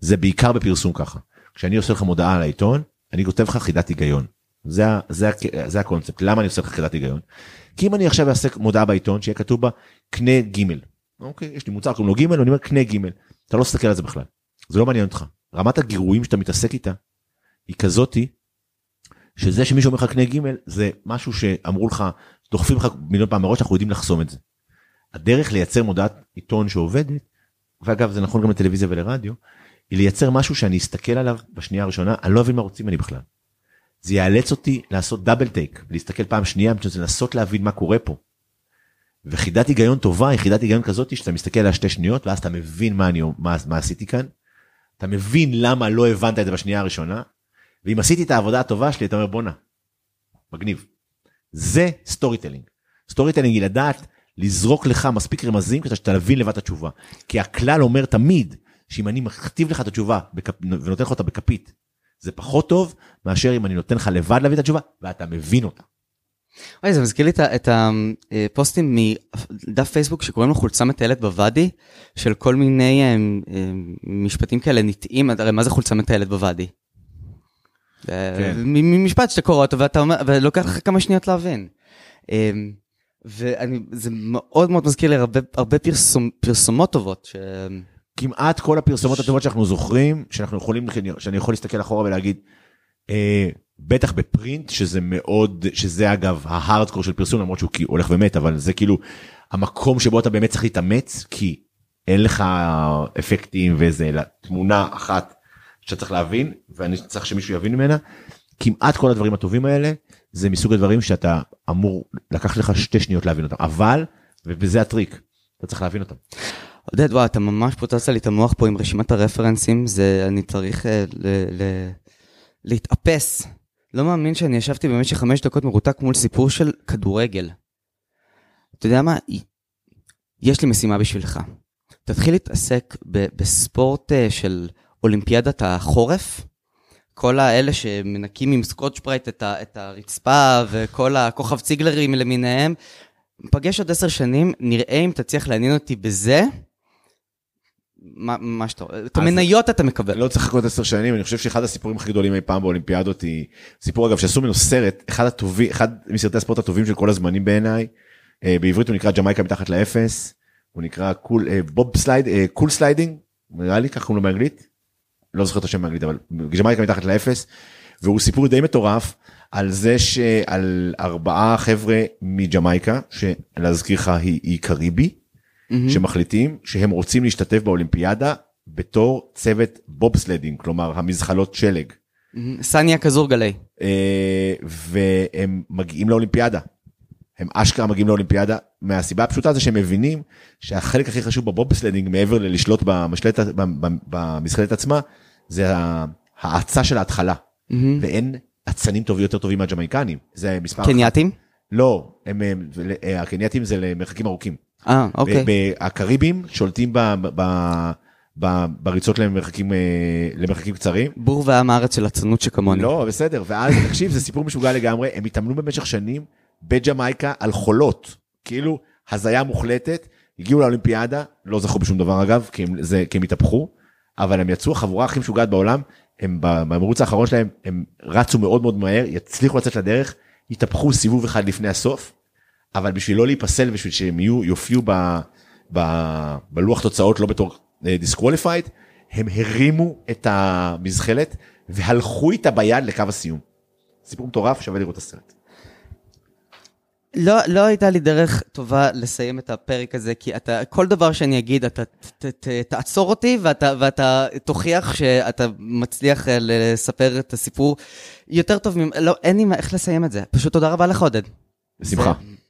זה בעיקר בפרסום ככה. כשאני עושה לך מודעה על העיתון, אני כותב לך חידת היגיון. זה, זה, זה הקונספט. למה אני עושה לך חידת היגיון? כי אם אני עכשיו אעשה מודעה בעיתון שיהיה כתוב בה קנה גימל. אוקיי, יש לי מוצר קוראים לו גימל, ואני אומר קנה גימל. אתה לא תסתכל על זה בכלל. זה לא מעניין אותך. רמת הגירויים שאתה מתעסק איתה היא כזאתי שזה שמישהו אומר לך קנה ג' זה משהו שאמרו לך, דוחפים לך מיליון פעם מראש, אנחנו יודעים לחסום את זה. הדרך לייצר מודעת עיתון שעובדת, ואגב זה נכון גם לטלוויזיה ולרדיו, היא לייצר משהו שאני אסתכל עליו בשנייה הראשונה, אני לא אבין מה רוצים ממני בכלל. זה יאלץ אותי לעשות double take, להסתכל פעם שנייה, לנסות להבין מה קורה פה. וחידת היגיון טובה היא חידת היגיון כזאת שאתה מסתכל על השתי שניות ואז אתה מבין מה אני מה, מה עשיתי כאן. אתה מבין למה לא הבנת את זה בשנייה הראשונה ואם עשיתי את העבודה הטובה שלי, אתה אומר בואנה, מגניב. זה storytelling. storytelling היא לדעת לזרוק לך מספיק רמזים כדי שאתה תבין לבד את התשובה. כי הכלל אומר תמיד שאם אני מכתיב לך את התשובה בכפ... ונותן לך אותה בכפית, זה פחות טוב מאשר אם אני נותן לך לבד להביא את התשובה ואתה מבין אותה. אוי, זה מזכיר לי את הפוסטים מדף פייסבוק שקוראים לו חולצה מטיילת בוואדי, של כל מיני אה, אה, משפטים כאלה נטעים, הרי מה זה חולצה מטיילת בוואדי? כן. ממשפט שאתה קורא אותו ואתה אומר, ולוקח לך כמה שניות להבין. אמ, וזה מאוד מאוד מזכיר לי הרבה, הרבה פרסומ, פרסומות טובות. ש... כמעט כל הפרסומות הטובות שאנחנו זוכרים, שאנחנו יכולים, שאני יכול להסתכל אחורה ולהגיד, אה, בטח בפרינט, שזה מאוד, שזה אגב ההארדקור של פרסום, למרות שהוא הולך ומת, אבל זה כאילו המקום שבו אתה באמת צריך להתאמץ, כי אין לך אפקטים וזה, אלא תמונה אחת שאתה צריך להבין, ואני צריך שמישהו יבין ממנה. כמעט כל הדברים הטובים האלה, זה מסוג הדברים שאתה אמור לקחת לך שתי שניות להבין אותם, אבל, ובזה הטריק, אתה צריך להבין אותם. עודד, וואי, אתה ממש פוצצת לי את המוח פה עם רשימת הרפרנסים, זה, אני צריך uh, ל, ל, להתאפס. לא מאמין שאני ישבתי במשך חמש דקות מרותק מול סיפור של כדורגל. אתה יודע מה? יש לי משימה בשבילך. תתחיל להתעסק בספורט uh, של אולימפיאדת החורף. כל האלה שמנקים עם סקוטש ברייט את, ה, את הרצפה וכל הכוכב ציגלרים למיניהם. נפגש עוד עשר שנים, נראה אם תצליח לעניין אותי בזה. מה, מה שאתה... את המניות אתה מקבל. לא צריך לחכות עשר שנים, אני חושב שאחד הסיפורים הכי גדולים אי פעם באולימפיאדות היא, סיפור אגב שעשו ממנו סרט, אחד הטובים, אחד מסרטי הספורט הטובים של כל הזמנים בעיניי, אה, בעברית הוא נקרא ג'מייקה מתחת לאפס, הוא נקרא Cool, אה, bob slide, אה, Cool Sliding, נראה לי ככה קוראים לו באנגלית, לא זוכר את השם באנגלית אבל ג'מייקה מתחת לאפס, והוא סיפור די מטורף על זה שעל ארבעה חבר'ה מג'מייקה, שלהזכיר לך היא, היא קריבי, מהמם. שמחליטים שהם רוצים להשתתף באולימפיאדה בתור צוות בובסלדינג, כלומר המזחלות שלג. סניה כזור גלי. אה, והם מגיעים לאולימפיאדה. הם אשכרה מגיעים לאולימפיאדה מהסיבה הפשוטה זה שהם מבינים שהחלק הכי חשוב בבובסלדינג מעבר ללשלוט במשלט, ב- ב- במזחלת עצמה זה האצה של ההתחלה מהמם. ואין אצנים טובים יותר טובים מהג'מייקנים זה מספר קנייתים? לא הם, הם אה, הקנייתים זה למרחקים ארוכים. אה, אוקיי. הקריבים שולטים ב- ב- ב- בריצות למרחקים אה, למרחקים קצרים. בור ועם הארץ של אצנות שכמוני. לא בסדר ואז תקשיב זה סיפור משוגע לגמרי הם התאמנו במשך שנים בג'מייקה על חולות כאילו הזיה מוחלטת הגיעו לאולימפיאדה לא זכו בשום דבר אגב כי הם, זה, כי הם התהפכו אבל הם יצאו החבורה הכי משוגעת בעולם הם במרוץ האחרון שלהם הם רצו מאוד מאוד מהר יצליחו לצאת לדרך התהפכו סיבוב אחד לפני הסוף אבל בשביל לא להיפסל בשביל שהם יהיו יופיעו ב, ב, בלוח תוצאות לא בתור disqualified הם הרימו את המזחלת והלכו איתה ביד לקו הסיום. סיפור מטורף שווה לראות את הסרט. לא, לא הייתה לי דרך טובה לסיים את הפרק הזה, כי אתה, כל דבר שאני אגיד, אתה ת, ת, ת, תעצור אותי ואתה, ואתה תוכיח שאתה מצליח אה, לספר את הסיפור יותר טוב, לא, אין לי איך לסיים את זה. פשוט תודה רבה לך, עודד. בשמחה. זה-